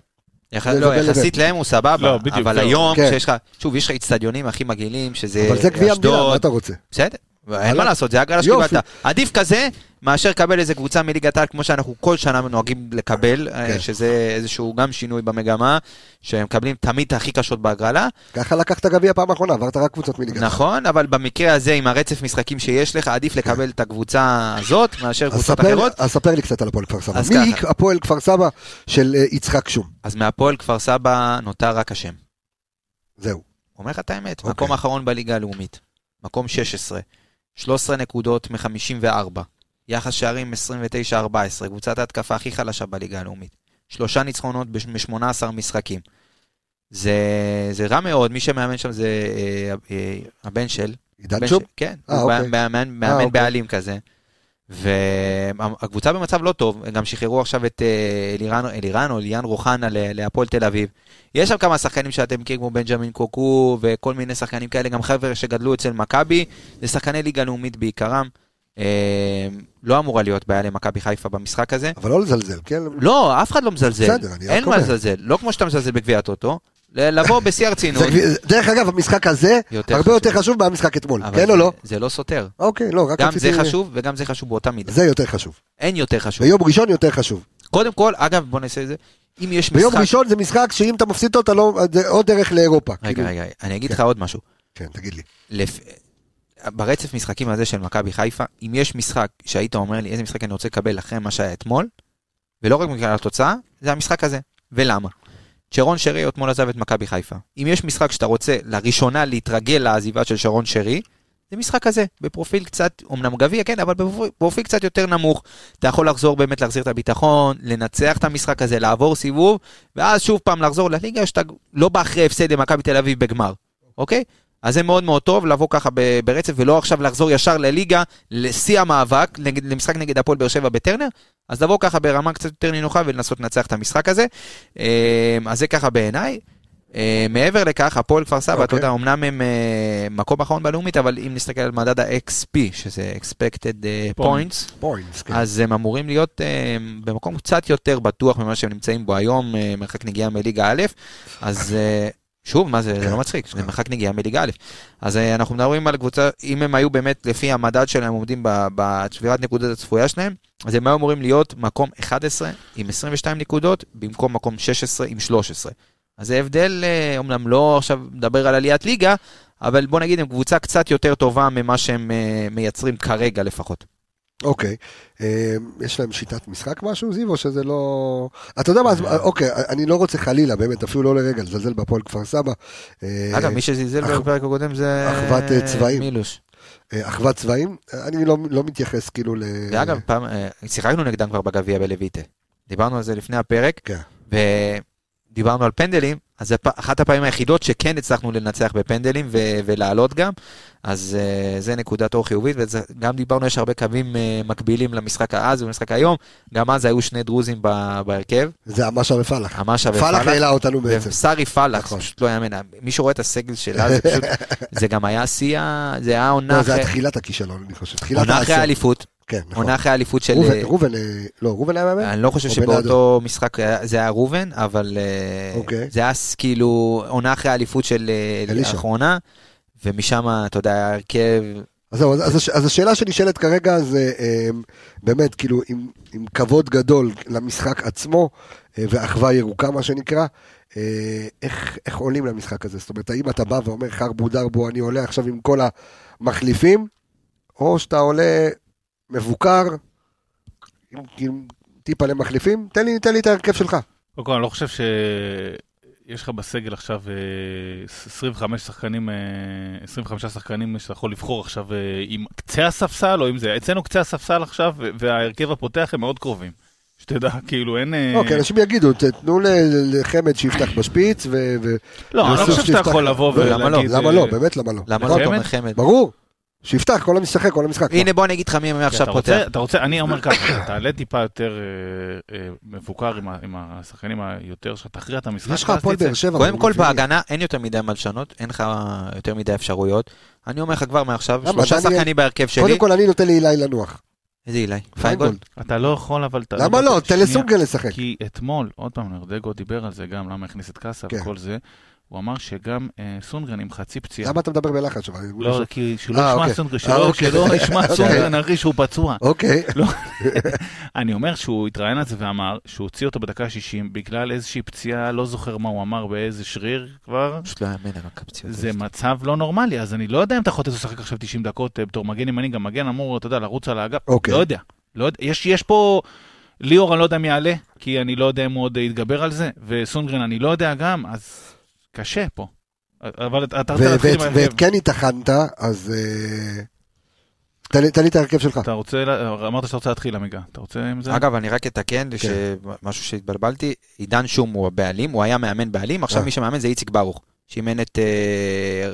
יח- לא, יחסית להם הוא סבבה, לא, בדיוק, אבל זהו. היום כן. שיש לך, שוב, יש לך איצטדיונים הכי מגעילים, שזה אבל זה גביע המדינה, אשדוד, מה אתה רוצה? בסדר, אין מה לעשות, זה הגרלה. שקיבלת. עדיף כזה, מאשר לקבל איזה קבוצה מליגת העל, כמו שאנחנו כל שנה נוהגים לקבל, אה, כן. שזה איזשהו גם שינוי במגמה, שהם מקבלים תמיד את הכי קשות בהגרלה. ככה לקחת גביע פעם אחרונה, עברת רק קבוצות מליגת. נכון, אבל במקרה הזה, עם הרצף משחקים שיש לך, עדיף לקבל את הקבוצה הזאת, מאשר קבוצות אחרות. אז ספר לי קצת על הפועל כפר סבא. מי. הפועל כפר סבא של אה, יצחק שום? אז מהפועל כפר סבא נותר רק השם. זהו. אומר לך את האמת, אוקיי. מקום האחרון בליגה הלאומית, מקום 16, 13 נקודות מ-54, יחס שערים 29-14, קבוצת ההתקפה הכי חלשה בליגה הלאומית, שלושה ניצחונות ב-18 משחקים. זה, זה רע מאוד, מי שמאמן שם זה אה, אה, הבן של, עידן? של- כן, אה, הוא אוקיי. מאמן, מאמן אוקיי. בעלים כזה. והקבוצה במצב לא טוב, הם גם שחררו עכשיו את אה, אלירן, אלירן או אליאן רוחנה להפועל תל אביב. יש שם כמה שחקנים שאתם מכירים כמו בנג'מין קוקו וכל מיני שחקנים כאלה, גם חבר'ה שגדלו אצל מכבי, זה שחקני ליגה לאומית בעיקרם. אה, לא אמורה להיות בעיה למכבי חיפה במשחק הזה. אבל לא לזלזל, כן? לא, אף אחד לא מזלזל. בסדר, אני רק אין מה אומר. לזלזל, לא כמו שאתה מזלזל בגביע הטוטו, לבוא בשיא הרצינות. דרך אגב, המשחק הזה הרבה. יותר חשוב מהמשחק אתמול, כן או לא? זה לא סותר. אוקיי, לא, רק גם רציתי... זה חשוב וגם זה חשוב באותה מידה. זה יותר חשוב. אין יותר חשוב. ביום ראשון יותר חשוב. קודם כל, אגב, בוא נעשה את זה. אם יש ביום משחק... ראשון זה משחק שאם אתה מפסיד אותו, אתה לא... זה עוד דרך לאירופה. רגע, כאילו. רגע, אני אגיד כן. לך עוד משהו. כן, תגיד לי. ברצף משחקים הזה של מכבי חיפה, אם יש משחק שהיית אומר לי איזה משחק אני רוצה לקבל אחרי מה שהיה אתמול, ולא רק בגלל התוצאה, זה המשחק הזה. ולמה? שרון שרי אתמול עזב את מכבי חיפה. אם יש משחק שאתה רוצה לראשונה להתרגל לעזיבה של שרון שרי, זה משחק כזה, בפרופיל קצת, אמנם גביע, כן, אבל בפרופיל, קצת יותר נמוך. אתה יכול לחזור באמת להחזיר את הביטחון, לנצח את המשחק הזה, לעבור סיבוב, ואז שוב פעם לחזור לליגה שאתה לא בא אחרי הפסד למכבי תל אביב בגמר, אוקיי? אז זה מאוד מאוד טוב לבוא ככה ברצף, ולא עכשיו לחזור ישר לליגה, לשיא המאבק, למשחק נגד הפועל באר שבע בטרנר, אז לבוא ככה ברמה קצת יותר נינוחה ולנסות לנצח את המשחק הזה. אה, אז זה ככה בעיניי. אה, מעבר לכך, הפועל כפר סבא, אתה אוקיי. יודע, אמנם הם אה, מקום אחרון בלאומית, אבל אם נסתכל על מדד ה-XP, שזה expected אה, Points. כן. אז הם אמורים להיות במקום קצת יותר בטוח ממה שהם נמצאים בו היום, מרחק נגיעה מליגה א', אז אה, שוב, מה זה, זה לא מצחיק, זה מרחק נגיעה מליגה א'. אז אה, אנחנו מדברים על קבוצה, אם הם היו באמת לפי המדד שלהם עומדים ב- בשבירת נקודות הצפויה שלהם, אז הם היו אמורים להיות מקום 11 עם 22 נקודות, במקום מקום 16 עם 13. אז זה הבדל, אה, אומנם לא עכשיו מדבר על עליית ליגה, אבל בוא נגיד הם קבוצה קצת יותר טובה ממה שהם אה, מייצרים כרגע לפחות. אוקיי. אה, יש להם שיטת משחק משהו, זיו, או שזה לא... אתה יודע מה, אז, אוקיי, אני לא רוצה חלילה, באמת, אפילו לא לרגע, לזלזל בהפועל כפר סבא. אה, אגב, מי שזלזל בפרק הקודם זה... אחוות, אה, צבעים. מילוש. אה, אחוות צבעים, אני לא לא מתייחס כאילו ל... ואגב, פעם, אה, שיחקנו נגדם כבר בגביע בלויטה. דיברנו על זה לפני הפרק, כן. ודיברנו על פנדלים, אז פ- אחת הפעמים היחידות שכן הצלחנו לנצח בפנדלים ו- ולעלות גם, אז uh, זה נקודת אור חיובית, וגם דיברנו, יש הרבה קווים uh, מקבילים למשחק אז ולמשחק היום, גם אז היו שני דרוזים ב- בהרכב, זה אמשה ופלח. המשה פלח ופלח. העלה אותנו בעצם. וסארי פלח, נכון. זה פשוט לא יאמן, מי שרואה את הסגל שלה, זה פשוט, זה גם היה שיא, זה היה עונה לא, זה היה תחילת הכישלון, אני חושב. עונה אחרי. האליפות, כן, נכון. עונה אחרי האליפות של... ראובן, ראובן, אה, לא, ראובן היה מאמן? אני לא חושב או שבאותו? משחק זה היה ראובן, אבל אה, אוקיי. זה היה כאילו עונה אחרי האליפות של אה, אלישע. האחרונה, ומשם, אתה יודע, היה הרכב, אז זהו, אז, אז, אז השאלה שנשאלת כרגע זה אה, באמת, כאילו, עם, עם כבוד גדול למשחק עצמו, אה, ואחווה ירוקה, מה שנקרא, אה, איך, איך עולים למשחק הזה? זאת אומרת, האם אתה בא ואומר, חרבו דרבו, אני עולה עכשיו עם כל המחליפים, או שאתה עולה מבוקר, עם, עם טיפה למחליפים? תן לי, תן לי את ההרכב שלך. קודם כל, אני לא חושב שיש לך בסגל עכשיו אה, 25 שחקנים, אה, 25 שחקנים שאתה יכול לבחור עכשיו אה, עם קצה הספסל, או אם זה, אצלנו קצה הספסל עכשיו, וההרכב הפותח הם מאוד קרובים. שתדע, כאילו, אין... אה, אוקיי, אנשים יגידו, תנו לחמד שיפתח בשפיץ, ו... לא, אני לא חושב שאתה. יכול לבוא לא, לא? ולהגיד... למה אה, לא? באמת למה לא? למה חמד? אומר חמד? ברור, שיפתח, כל המשחק, כל המשחק. הנה בוא אני אגיד לך מי עכשיו אתה פותח. רוצה, אתה רוצה, אני אומר ככה, תעלה טיפה יותר אה, אה, מבוקר עם השחקנים היותר, שאתה תכריע את המשחק. יש לך הפועל. באר שבע. קודם כל. בהגנה אין יותר מדי מה לשנות, אין לך יותר מדי אפשרויות. אני אומר לך כבר מעכשיו? שלושה שחקנים בהרכב שלי. קודם כל אני נותן לאילי לנוח. איזה אילי? פיינגולד. אתה לא יכול, אבל... למה לא? תן. לסונגרן לשחק. כי אתמול, עוד פעם, נרדגו דיבר על זה גם, למה הכניס את קאסה כן. וכל זה, הוא אמר שגם אה, סונגרן עם חצי פציעה. למה אתה מדבר בלחץ לא, חושב- כי שלא אה, ישמע אוקיי. סונגרן, אה, שלא אוקיי. שלא ישמע אוקיי. סונגרן, אחי שהוא פצוע. אוקיי, אני אומר שהוא התראיין על זה ואמר שהוא הוציא אותו בדקה ה-60 בגלל איזושהי פציעה, לא זוכר מה הוא אמר באיזה שריר כבר. פשוט לא יאמן על פציעות. זה מצב לא נורמלי, אז אני לא יודע אם אתה לו לשחק עכשיו 90 דקות אה, בתור מגן ימני, גם מגן אמור, אתה יודע, לרוץ על האגף. אוקיי. לא יודע. לא יודע. יש, יש פה... ליאור, אני לא יודע מי יעלה, כי אני לא יודע אם הוא עוד יתגבר על זה, וסונגרן אני לא יודע גם, אז קשה פה. אבל אתה אתה רוצה להתחיל עם ההרכב. ואת קני טחנת, אז אה, תן לי- את ההרכב שלך. אתה רוצה, אמרת שאתה רוצה להתחיל, עמיגה. אתה רוצה עם זה? אגב, אני רק אתקן, משהו שהתבלבלתי, עידן שום הוא הבעלים, הוא היה מאמן בעלים, עכשיו אה. מי שמאמן זה איציק ברוך, שאימן את אה,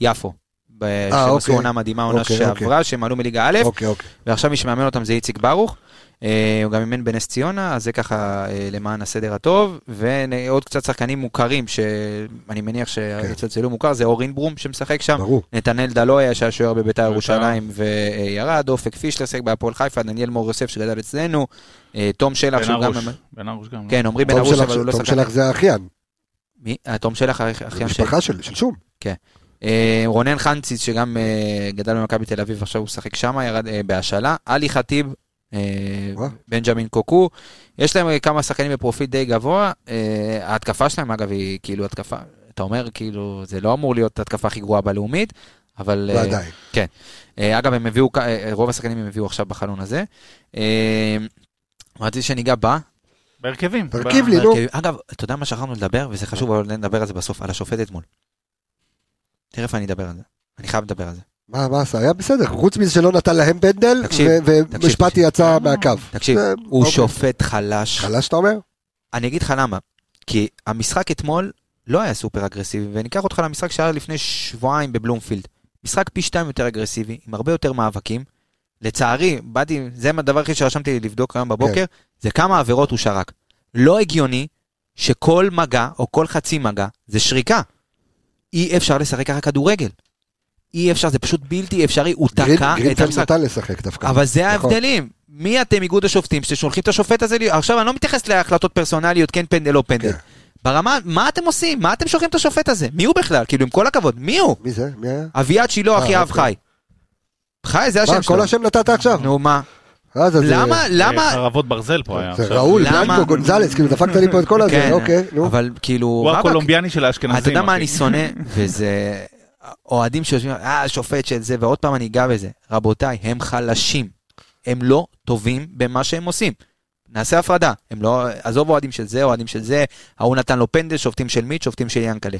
יפו. ב- אה, שהם אוקיי. עשו עונה מדהימה, עונה אוקיי, שעברה, שהם עלו מליגה א', אוקיי, אוקיי. ועכשיו מי שמאמן אותם זה איציק ברוך. אה, הוא גם אימן בנס ציונה, אז זה ככה אה, למען הסדר הטוב. ועוד קצת שחקנים מוכרים, שאני מניח שיצלצלו מוכר, זה אורין ברום שמשחק שם. ברור. נתנאל דלויה שהיה שוער בביתר בית"ר. ירושלים וירד, אופק פישלר שיחק בהפועל חיפה, דניאל מור יוסף שגדל אצלנו, תום שלח שהוא גם... ארוש. בן ארוש גם. כן, עמרי בן תום ארוש, אבל הוא לא תום שחקן. שלך זה האחיין, מי? תום שלח, האח- זה אחיין של... משפחה של שום. אה, רונן חנציץ שגם אה, גדל במכבי תל אביב, עכשיו הוא משחק שם, ירד אה, בהשאלה. עלי חטיב, אה. בנג'מין קוקו. יש להם אה, כמה שחקנים בפרופיל די גבוה. אה, ההתקפה שלהם, אגב, היא כאילו התקפה, אתה אומר, כאילו, זה לא אמור להיות ההתקפה הכי גרועה בלאומית, אבל... אה, ועדיין. אה, אגב, הם הביאו, אה, רוב השחקנים הם הביאו עכשיו בחלון הזה. אה, רציתי שניגע בה. בהרכבים. תרכיב לי, נו. אגב, אתה יודע מה שכחנו לדבר, וזה חשוב, אבל נדבר על זה בסוף, על השופט אתמול. תכף אני אדבר על זה. אני חייב לדבר על זה. מה מה עשה? היה בסדר, חוץ מזה שלא נתן להם פנדל, ומשפטי. יצא מהקו. תקשיב, הוא אוקיי. שופט חלש. חלש אתה אומר? אני אגיד לך למה. כי המשחק אתמול לא היה סופר אגרסיבי, וניקח אותך למשחק שהיה לפני שבועיים בבלומפילד. משחק פי שתיים יותר אגרסיבי, עם הרבה יותר מאבקים. לצערי, באתי, זה הדבר הכי שרשמתי לי לבדוק היום בבוקר, כן. זה כמה עבירות הוא שרק. לא הגיוני שכל מגע, או כל חצי מגע, זה שריקה. אי אפשר לשחק ככה כדורגל. אי אפשר, זה פשוט בלתי אפשרי, הוא תקע את גרינפלד המשחק. נתן לשחק דווקא. אבל זה נכון. ההבדלים. מי אתם איגוד השופטים ששולחים את השופט הזה? עכשיו אני לא מתייחס להחלטות פרסונליות, כן פנדל או פנדל. כן. ברמה, מה אתם עושים? מה אתם שולחים את השופט הזה? מי הוא בכלל? כאילו, עם כל הכבוד, מי הוא? מי זה? מי היה? אביעד שילה, אה, אחי אב אוקיי. חי. חי, זה השם מה, שלו. כל השם נתת עכשיו? נו, מה? אה, זה- זה- למה, למה? חרבות ברזל פה היה. זה עכשיו. ראול, למה? בלנקו, גונזלס, כאילו דפקת לי פה את כל הזה, כן, אוקיי, נו. אבל כאילו, הוא הקולומביאני של האשכנזים. אתה יודע מה. אני שונא? וזה... אוהדים שיושבים, אה, שופט של זה, ועוד פעם אני אגע בזה. רבותיי, הם חלשים. הם לא טובים במה שהם עושים. נעשה הפרדה. הם לא... עזוב אוהדים של זה, אוהדים של זה, ההוא נתן לו פנדל, שופטים של מיט, שופטים של ינקלה.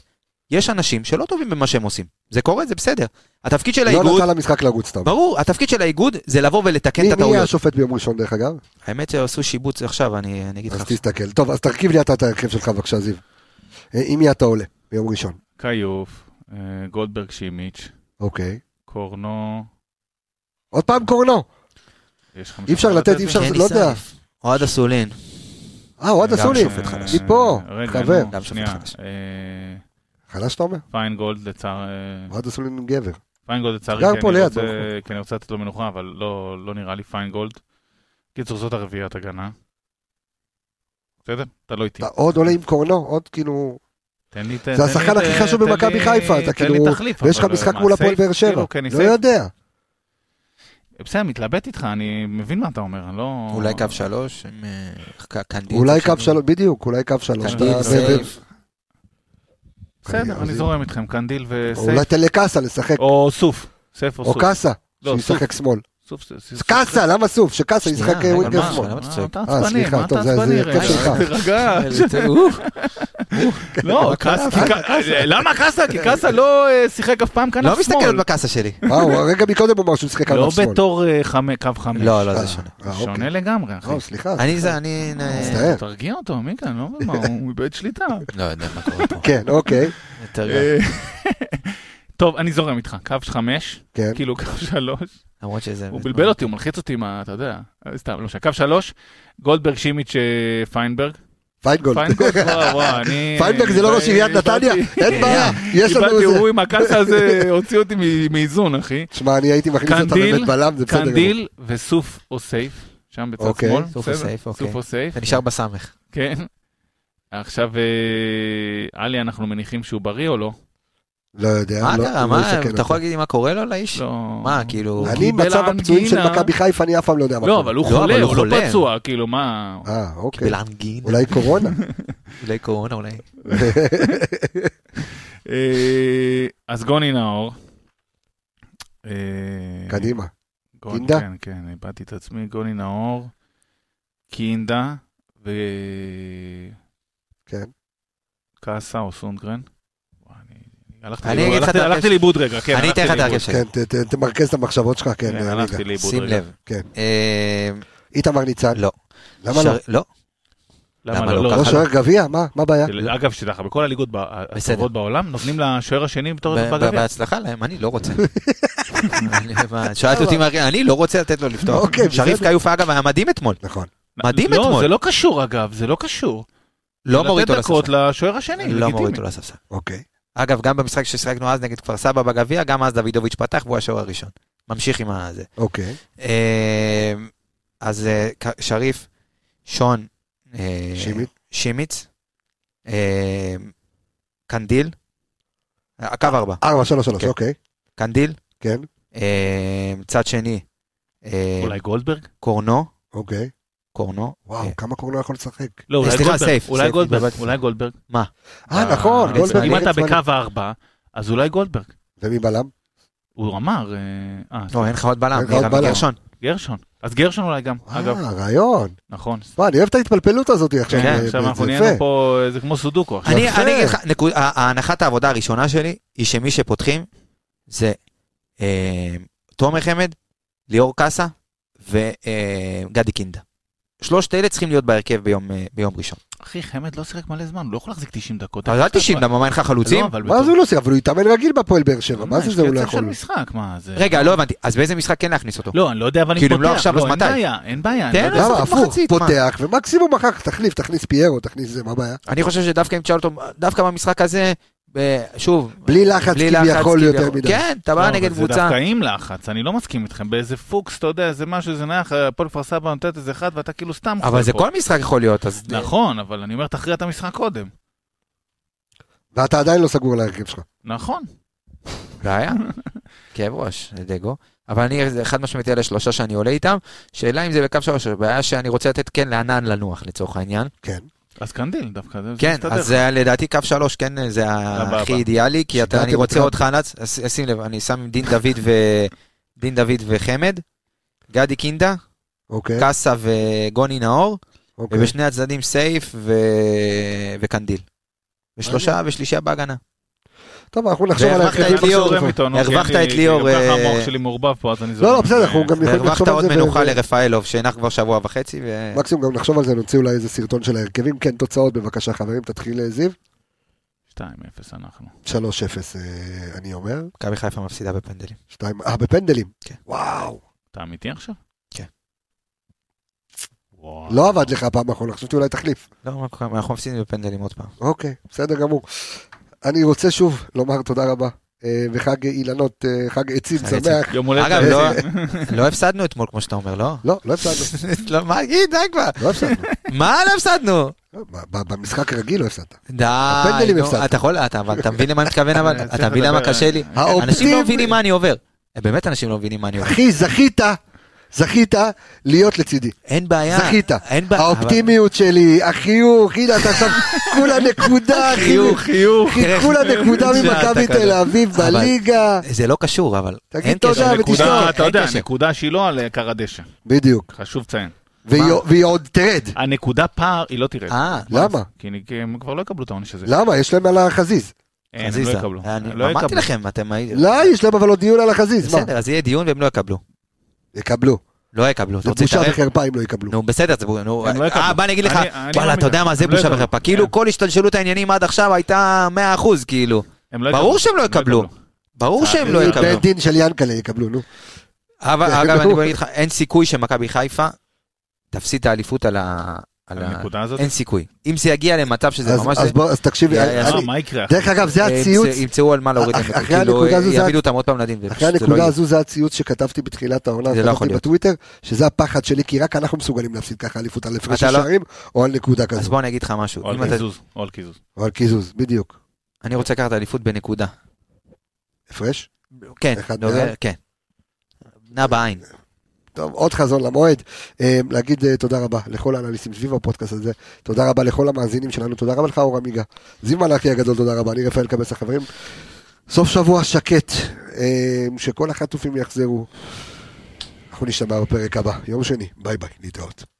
יש אנשים שלא טובים במה שהם עושים. זה קורה, זה בסדר. התפקיד של לא האיגוד, נתן למשחק לרוץ סתם. ברור, התפקיד של האיגוד זה לבוא ולתקן מי את מי יהיה הטעויות. השופט ביום ראשון דרך אגב? האמת שעשו שיבוץ עכשיו, אני אני אגיד אז לך. תסתכל. טוב, אז תרכיב לי אתה את ההרכב שלך בבקשה, זיו. אה, עם מי אתה עולה ביום ראשון? כיוף, אה, גולדברג שימיץ', אוקיי. קורנו, עוד פעם קורנו. אי אפשר לתת, אי אפשר, לא יודע. אוהד אסולין. אה, אוהד גם אסולי. שופט חלש. מפה, אה, חבר. גם שופט שנייה. חלש. אה, אתה אומר? פיינגולד לצער... אה, אוהד אסולי הוא גבר. פיינגולד לצערי, גר כי פה אני ליד, רוצה- ברוך כי אני רוצה לתת לו מנוחה, אבל לא לא נראה לי פיינגולד. קיצור, זאת הרביעיית הגנה. בסדר? אתה לא איתי. אתה עוד עולה עם קורנו, עוד כאילו... תן לי... זה השחקן הכי חשוב במכבי חיפה, אתה תן לי כאילו... תחליף. ויש לך משחק מה, מול הפועל? באר שבע. כאילו, קני לא סייף? יודע. בסדר, מתלבט איתך, אני מבין מה אתה אומר, אני לא... אולי קו שלוש, אה. אולי קו שלוש, בדיוק, אולי קו שלוש. קנדיל, אתה- ו- ו- סייף. בסדר, אני זורם איתכם, קנדיל אולי וסייף. תן לקאסה לשחק. או סוף. סייף או או סוף. קאסה, לא, שישחק שמאל. סוף. סוף, סוף. קאסה, למה סוף? שקאסה ישחק winger? שמאל. למה אתה אה, עצבני, סליחה, מה טוב, אתה זה- זה עצבני? הרכב רגע, שלך. תירגע. אה, לא, למה קאסה? כי קאסה לא אה, שיחק אף פעם כנף לא מסתכלת שמאל. בקאסה שלי. אה, הוא הרגע מקודם הוא אמר שהוא שיחק לא אף שמאל. בתור אה, חמ- קו חמש. לא, לא, אה, זה שונה. אה, אוקיי. שונה לגמרי, אחי. לא, סליחה. אני זה, אני... מצטער. תרגיע אותו, מיקה, אני לא מבין מה, הוא איבד שליטה. לא יודע מה קורה פה. כן, אוקיי. אה, טוב, אני זורם איתך, קו חמש, כן. כאילו קו שלוש. למרות שזה... הוא בלבל אותי, הוא מלחיץ אותי עם ה... אתה יודע, אה, סתם, לא משנה. קו שלוש, גולדברג, שימיץ', אה, פיינברג. פיינגולד. פיינברג, זה לא ראש עיריית נתניה? איבדתי- אין בעיה, יש לנו איזה... הוא עם הקאסה הזה הוציא אותי מאיזון, אחי. תשמע, אני הייתי מכניס אותה באמת בלם, זה בסדר. קנדיל וסוף או סייף, שם בצד אוקיי. שמאל. סוף או? סייף, אוקיי. סוף או סייף, אתה נשאר בסמך. כן. עכשיו, אה, עלי, אנחנו מניחים שהוא בריא או לא? לא יודע. מה לא- קרה? לא מה, אסכן אתה אותו. יכול להגיד לי מה קורה לו לאיש? לא. מה, כאילו... אני, מצב הפצועים של אנגינה. מכבי חיפה, אני אף פעם לא יודע מה לא, קורה. אבל הוא לא, חולה, הוא הוא לא. פצוע, כאילו, מה... אה, אוקיי. קיבל אנגין, אולי קורונה? אולי קורונה, אולי... אה, אז גוני נאור. אה, קדימה. קינדה? כן, כן, איבדתי את עצמי. גוני נאור, קינדה כן. וקאסה או סונגרן. הלכתי אני לאיבוד- רגע, כן, אני אתן לך את. ההרכב שלי. כן, תמרכז את המחשבות שלך, כן. כן, רגע. הלכתי לאיבוד שים רגע. לב. כן. אה, איתמר ניצן. לא. למה לא? לא. למה לא? לא? לא, לא שוער גביע? מה מה הבעיה? אגב, שתדע לך, בכל הליגות הטובות בעולם, נותנים לשוער השני בתור בגביע. בהצלחה להם, אני לא רוצה. שאלת אותי, מה- אני לא רוצה לתת לו לפתוח. אוקיי, שריף. כיוף אגב היה מדהים אתמול. נכון. מדהים לא, אתמול. זה לא קשור אגב, זה לא קשור. לא מוריד אותו לתת דקות לספסל. לשוער השני, לא לגיטימי. מוריד אותו לספסל. אוקיי. אגב, גם במשחק ששיחקנו אז נגד כפר סבא בגביע, גם אז דוידוביץ' פתח והוא השוער הראשון. ממשיך עם הזה. אוקיי. אה, אז אה, שריף, שון, אה, שימית? שימיץ, אה, קנדיל, אה, קו ארבע, 4, 3, 3, כן. אוקיי. קנדיל, כן. אה, צד שני, אולי גולדברג? קורנו, אוקיי. קורנו, וואו, אה, כמה קורנו יכול לשחק? לא, אולי סליחה, גולדברג. אולי גולדברג. אולי גולדברג. אה, אה, נכון, נגד גולדברג. אם אתה. בקו הארבע, אז אולי גולדברג. ומי בלם? הוא אמר, אה, אה, לא, אין לך עוד בלם, אין לך עוד. גרשון. גרשון. אז גרשון אולי גם, אגב. אה, רעיון. נכון. וואי, אני אוהב את ההתפלפלות הזאת עכשיו. כן, אה, עכשיו אנחנו. נהיינו פה, אה, זה כמו סודוקו עכשיו. אני אגיד לך, נקוד- ה- ההנחת העבודה הראשונה שלי היא שמי שפותחים זה אה, תומר חמד, ליאור קאסה וגדי קינדה. שלושת אלה צריכים להיות בהרכב ביום, אה, ביום ראשון. אחי, חמד לא שיחק מלא זמן, הוא לא יכול להחזיק 90 דקות. אז אל תשעים, למה מה אין לך חלוצים? לא, אבל מה זה הוא לא עושה? אבל הוא התאמן רגיל בהפועל באר שבע. מה זה זה הוא לא יכול? של משחק, מה זה? רגע, לא הבנתי, אז באיזה משחק כן להכניס אותו? לא, אני לא יודע, אבל אני כאילו, פותח. אם לא עכשיו, אז אין מתי? בעיה, אין בעיה. תן לא יודע. לו. הפוך? פותח, ומקסימום אחר כך תחליף, תכניס פיירו, תכניס זה, מה הבעיה? אני חושב שדווקא אם תשאל אותו, דווקא במשחק הזה, שוב, בלי לחץ בלי לחץ כביכול יותר כביכול. מדי. כן, אתה לא, בא אבל נגד זה קבוצה. דווקא עם לחץ, אני לא מסכים איתכם. באיזה פוקס, אתה יודע, זה משהו, זה נח, הפועל כפר סבא נותנת איזה אחד, ואתה כאילו סתם... אבל זה פה. כל משחק יכול להיות, אז... נכון, אבל אני אומר, תכריע את המשחק קודם. ואתה עדיין לא סגור על ההרכב שלך. נכון. בעיה. כאב ראש, דגו. אבל אני, זה חד משמעית אלה שלושה שאני עולה איתם. שאלה אם זה בקו שלוש, בעיה שאני רוצה לתת כן לענן לנוח לצורך העניין. כן. אז קנדיל דווקא, זה כן, מסתדר. אז זה לדעתי קו שלוש, כן, זה. הכי אידיאלי, כי אתה, אני רוצה אותך. עוד אז שים לב, אני שם דין דוד ו... דין דוד וחמד, גדי קינדה, אוקיי. קאסה וגוני נאור, אוקיי. ובשני הצדדים סייף ו... וקנדיל. ושלושה ושלישייה בהגנה. טוב, אנחנו נחשוב על ההרכבים. הרווחת את ליאור, כי גם ככה אה, המוח שלי מעורבב פה, אז אני זורם. לא, לא, בסדר, אנחנו גם יכולים לחשוב על עוד זה. מנוחה ו- לרפאלוב, שהנח כבר שבוע וחצי. מקסימום גם נחשוב על זה, נוציא אולי איזה סרטון של ההרכבים. כן, תוצאות בבקשה חברים, תתחיל אה, זיו. 2-0 אנחנו. 3-0 אה, אני אומר. מכבי חיפה מפסידה בפנדלים. 2, אה, בפנדלים. כן. וואו. אתה אמיתי עכשיו? כן. וואו. לא עבד לך הפעם האחרונה, חשבתי אולי תחליף. לא? אנחנו מפסידים בפנדלים עוד פעם. אוקיי, בסדר גמור. אני רוצה שוב לומר תודה רבה. אה, וחג אילנות, אה, חג עצים. שמח. יום הולדת. אגב, לא- לא הפסדנו אתמול, כמו שאתה אומר, לא? לא, לא הפסדנו. לא, מה, גיד, די כבר. לא הפסדנו. מה לא הפסדנו? לא, ב- ב- במשחק הרגיל לא הפסדת. די, הפנדלים נו, הפסדנו. אתה יכול, אתה מבין למה אני מתכוון, אבל? אתה מבין למה. קשה לי? אנשים לא מבינים מה אני עובר. באמת אנשים לא מבינים מה אני עובר. אחי, זכית, זכית להיות לצידי. אין בעיה. זכית. אין בעיה. האופטימיות שלי, החיוך, הנה אתה עכשיו כולה נקודה, אחי. חיוך, חיוך. כולה נקודה ממכבי. תל אביב בליגה. זה לא קשור, אבל תגיד אין תודה קשר. ותשתוק. נקודה, אתה יודע. נקודה שהיא לא על קר הדשא. בדיוק. חשוב לציין. והיא עוד תרד. הנקודה פער, היא לא תרד. אה, למה? כי הם כבר לא יקבלו את העונש הזה. למה? יש להם על החזיז. אין, הם. לא יקבלו. אני- לא אמרתי. לכם, אתם... לא, יש להם אבל עוד דיון על החזיז. מה? בסדר, אז יהיה דיון והם לא יקבלו. יקבלו. לא יקבלו. אתה זה רוצה בושה להתערב? וחרפה אם לא יקבלו. נו בסדר, זה בושה, נו, לא. אה, בוא אני אגיד לך, וואלה, לא אתה יודע. מה זה לא בושה. וחרפה, כאילו כן. כל השתלשלות העניינים עד עכשיו הייתה 100% כאילו, ברור. שהם לא יקבלו. ברור שהם לא אה, יקבלו. בית דין של ינקלה יקבלו, נו. אבל אגב. אני אגיד לך, אין סיכוי שמכבי חיפה תפסיד את האליפות על ה- על הנקודה הזאת? אין סיכוי. אם זה יגיע למצב שזה אז- ממש... אז בוא, אז תקשיבי, אה, אני- מה יקרה? דרך אגב, זה ימצא- הציוץ, ימצאו על מה להוריד להם. אחרי כאילו, הנקודה הזו זה- יעמידו אותם עוד פעם לדין. זה אחרי זה לא הנקודה. הזו זה הציוץ שכתבתי בתחילת העונה, זה לא יכול כתבתי להיות. בטוויטר, שזה הפחד שלי, כי רק אנחנו מסוגלים להפסיד ככה אליפות על הפרש לא- שערים, או על נקודה אז כזו, בוא אני אגיד לך משהו. או על קיזוז, או על קיזוז. או על קיזוז, בדיוק. אני רוצה לקחת אליפות בנקודה. הפרש? כן. כן. נע בעין. טוב, עוד חזון למועד. אה, להגיד אה, תודה רבה לכל האנליסטים סביב הפודקאסט הזה, תודה רבה לכל המאזינים שלנו, תודה רבה לך אור עמיגה. זיו מלאכי הגדול, תודה רבה. אני רפאל קבס החברים. סוף שבוע שקט, אה, שכל החטופים יחזרו. אנחנו נשתמע בפרק הבא, יום שני, ביי ביי, להתראות.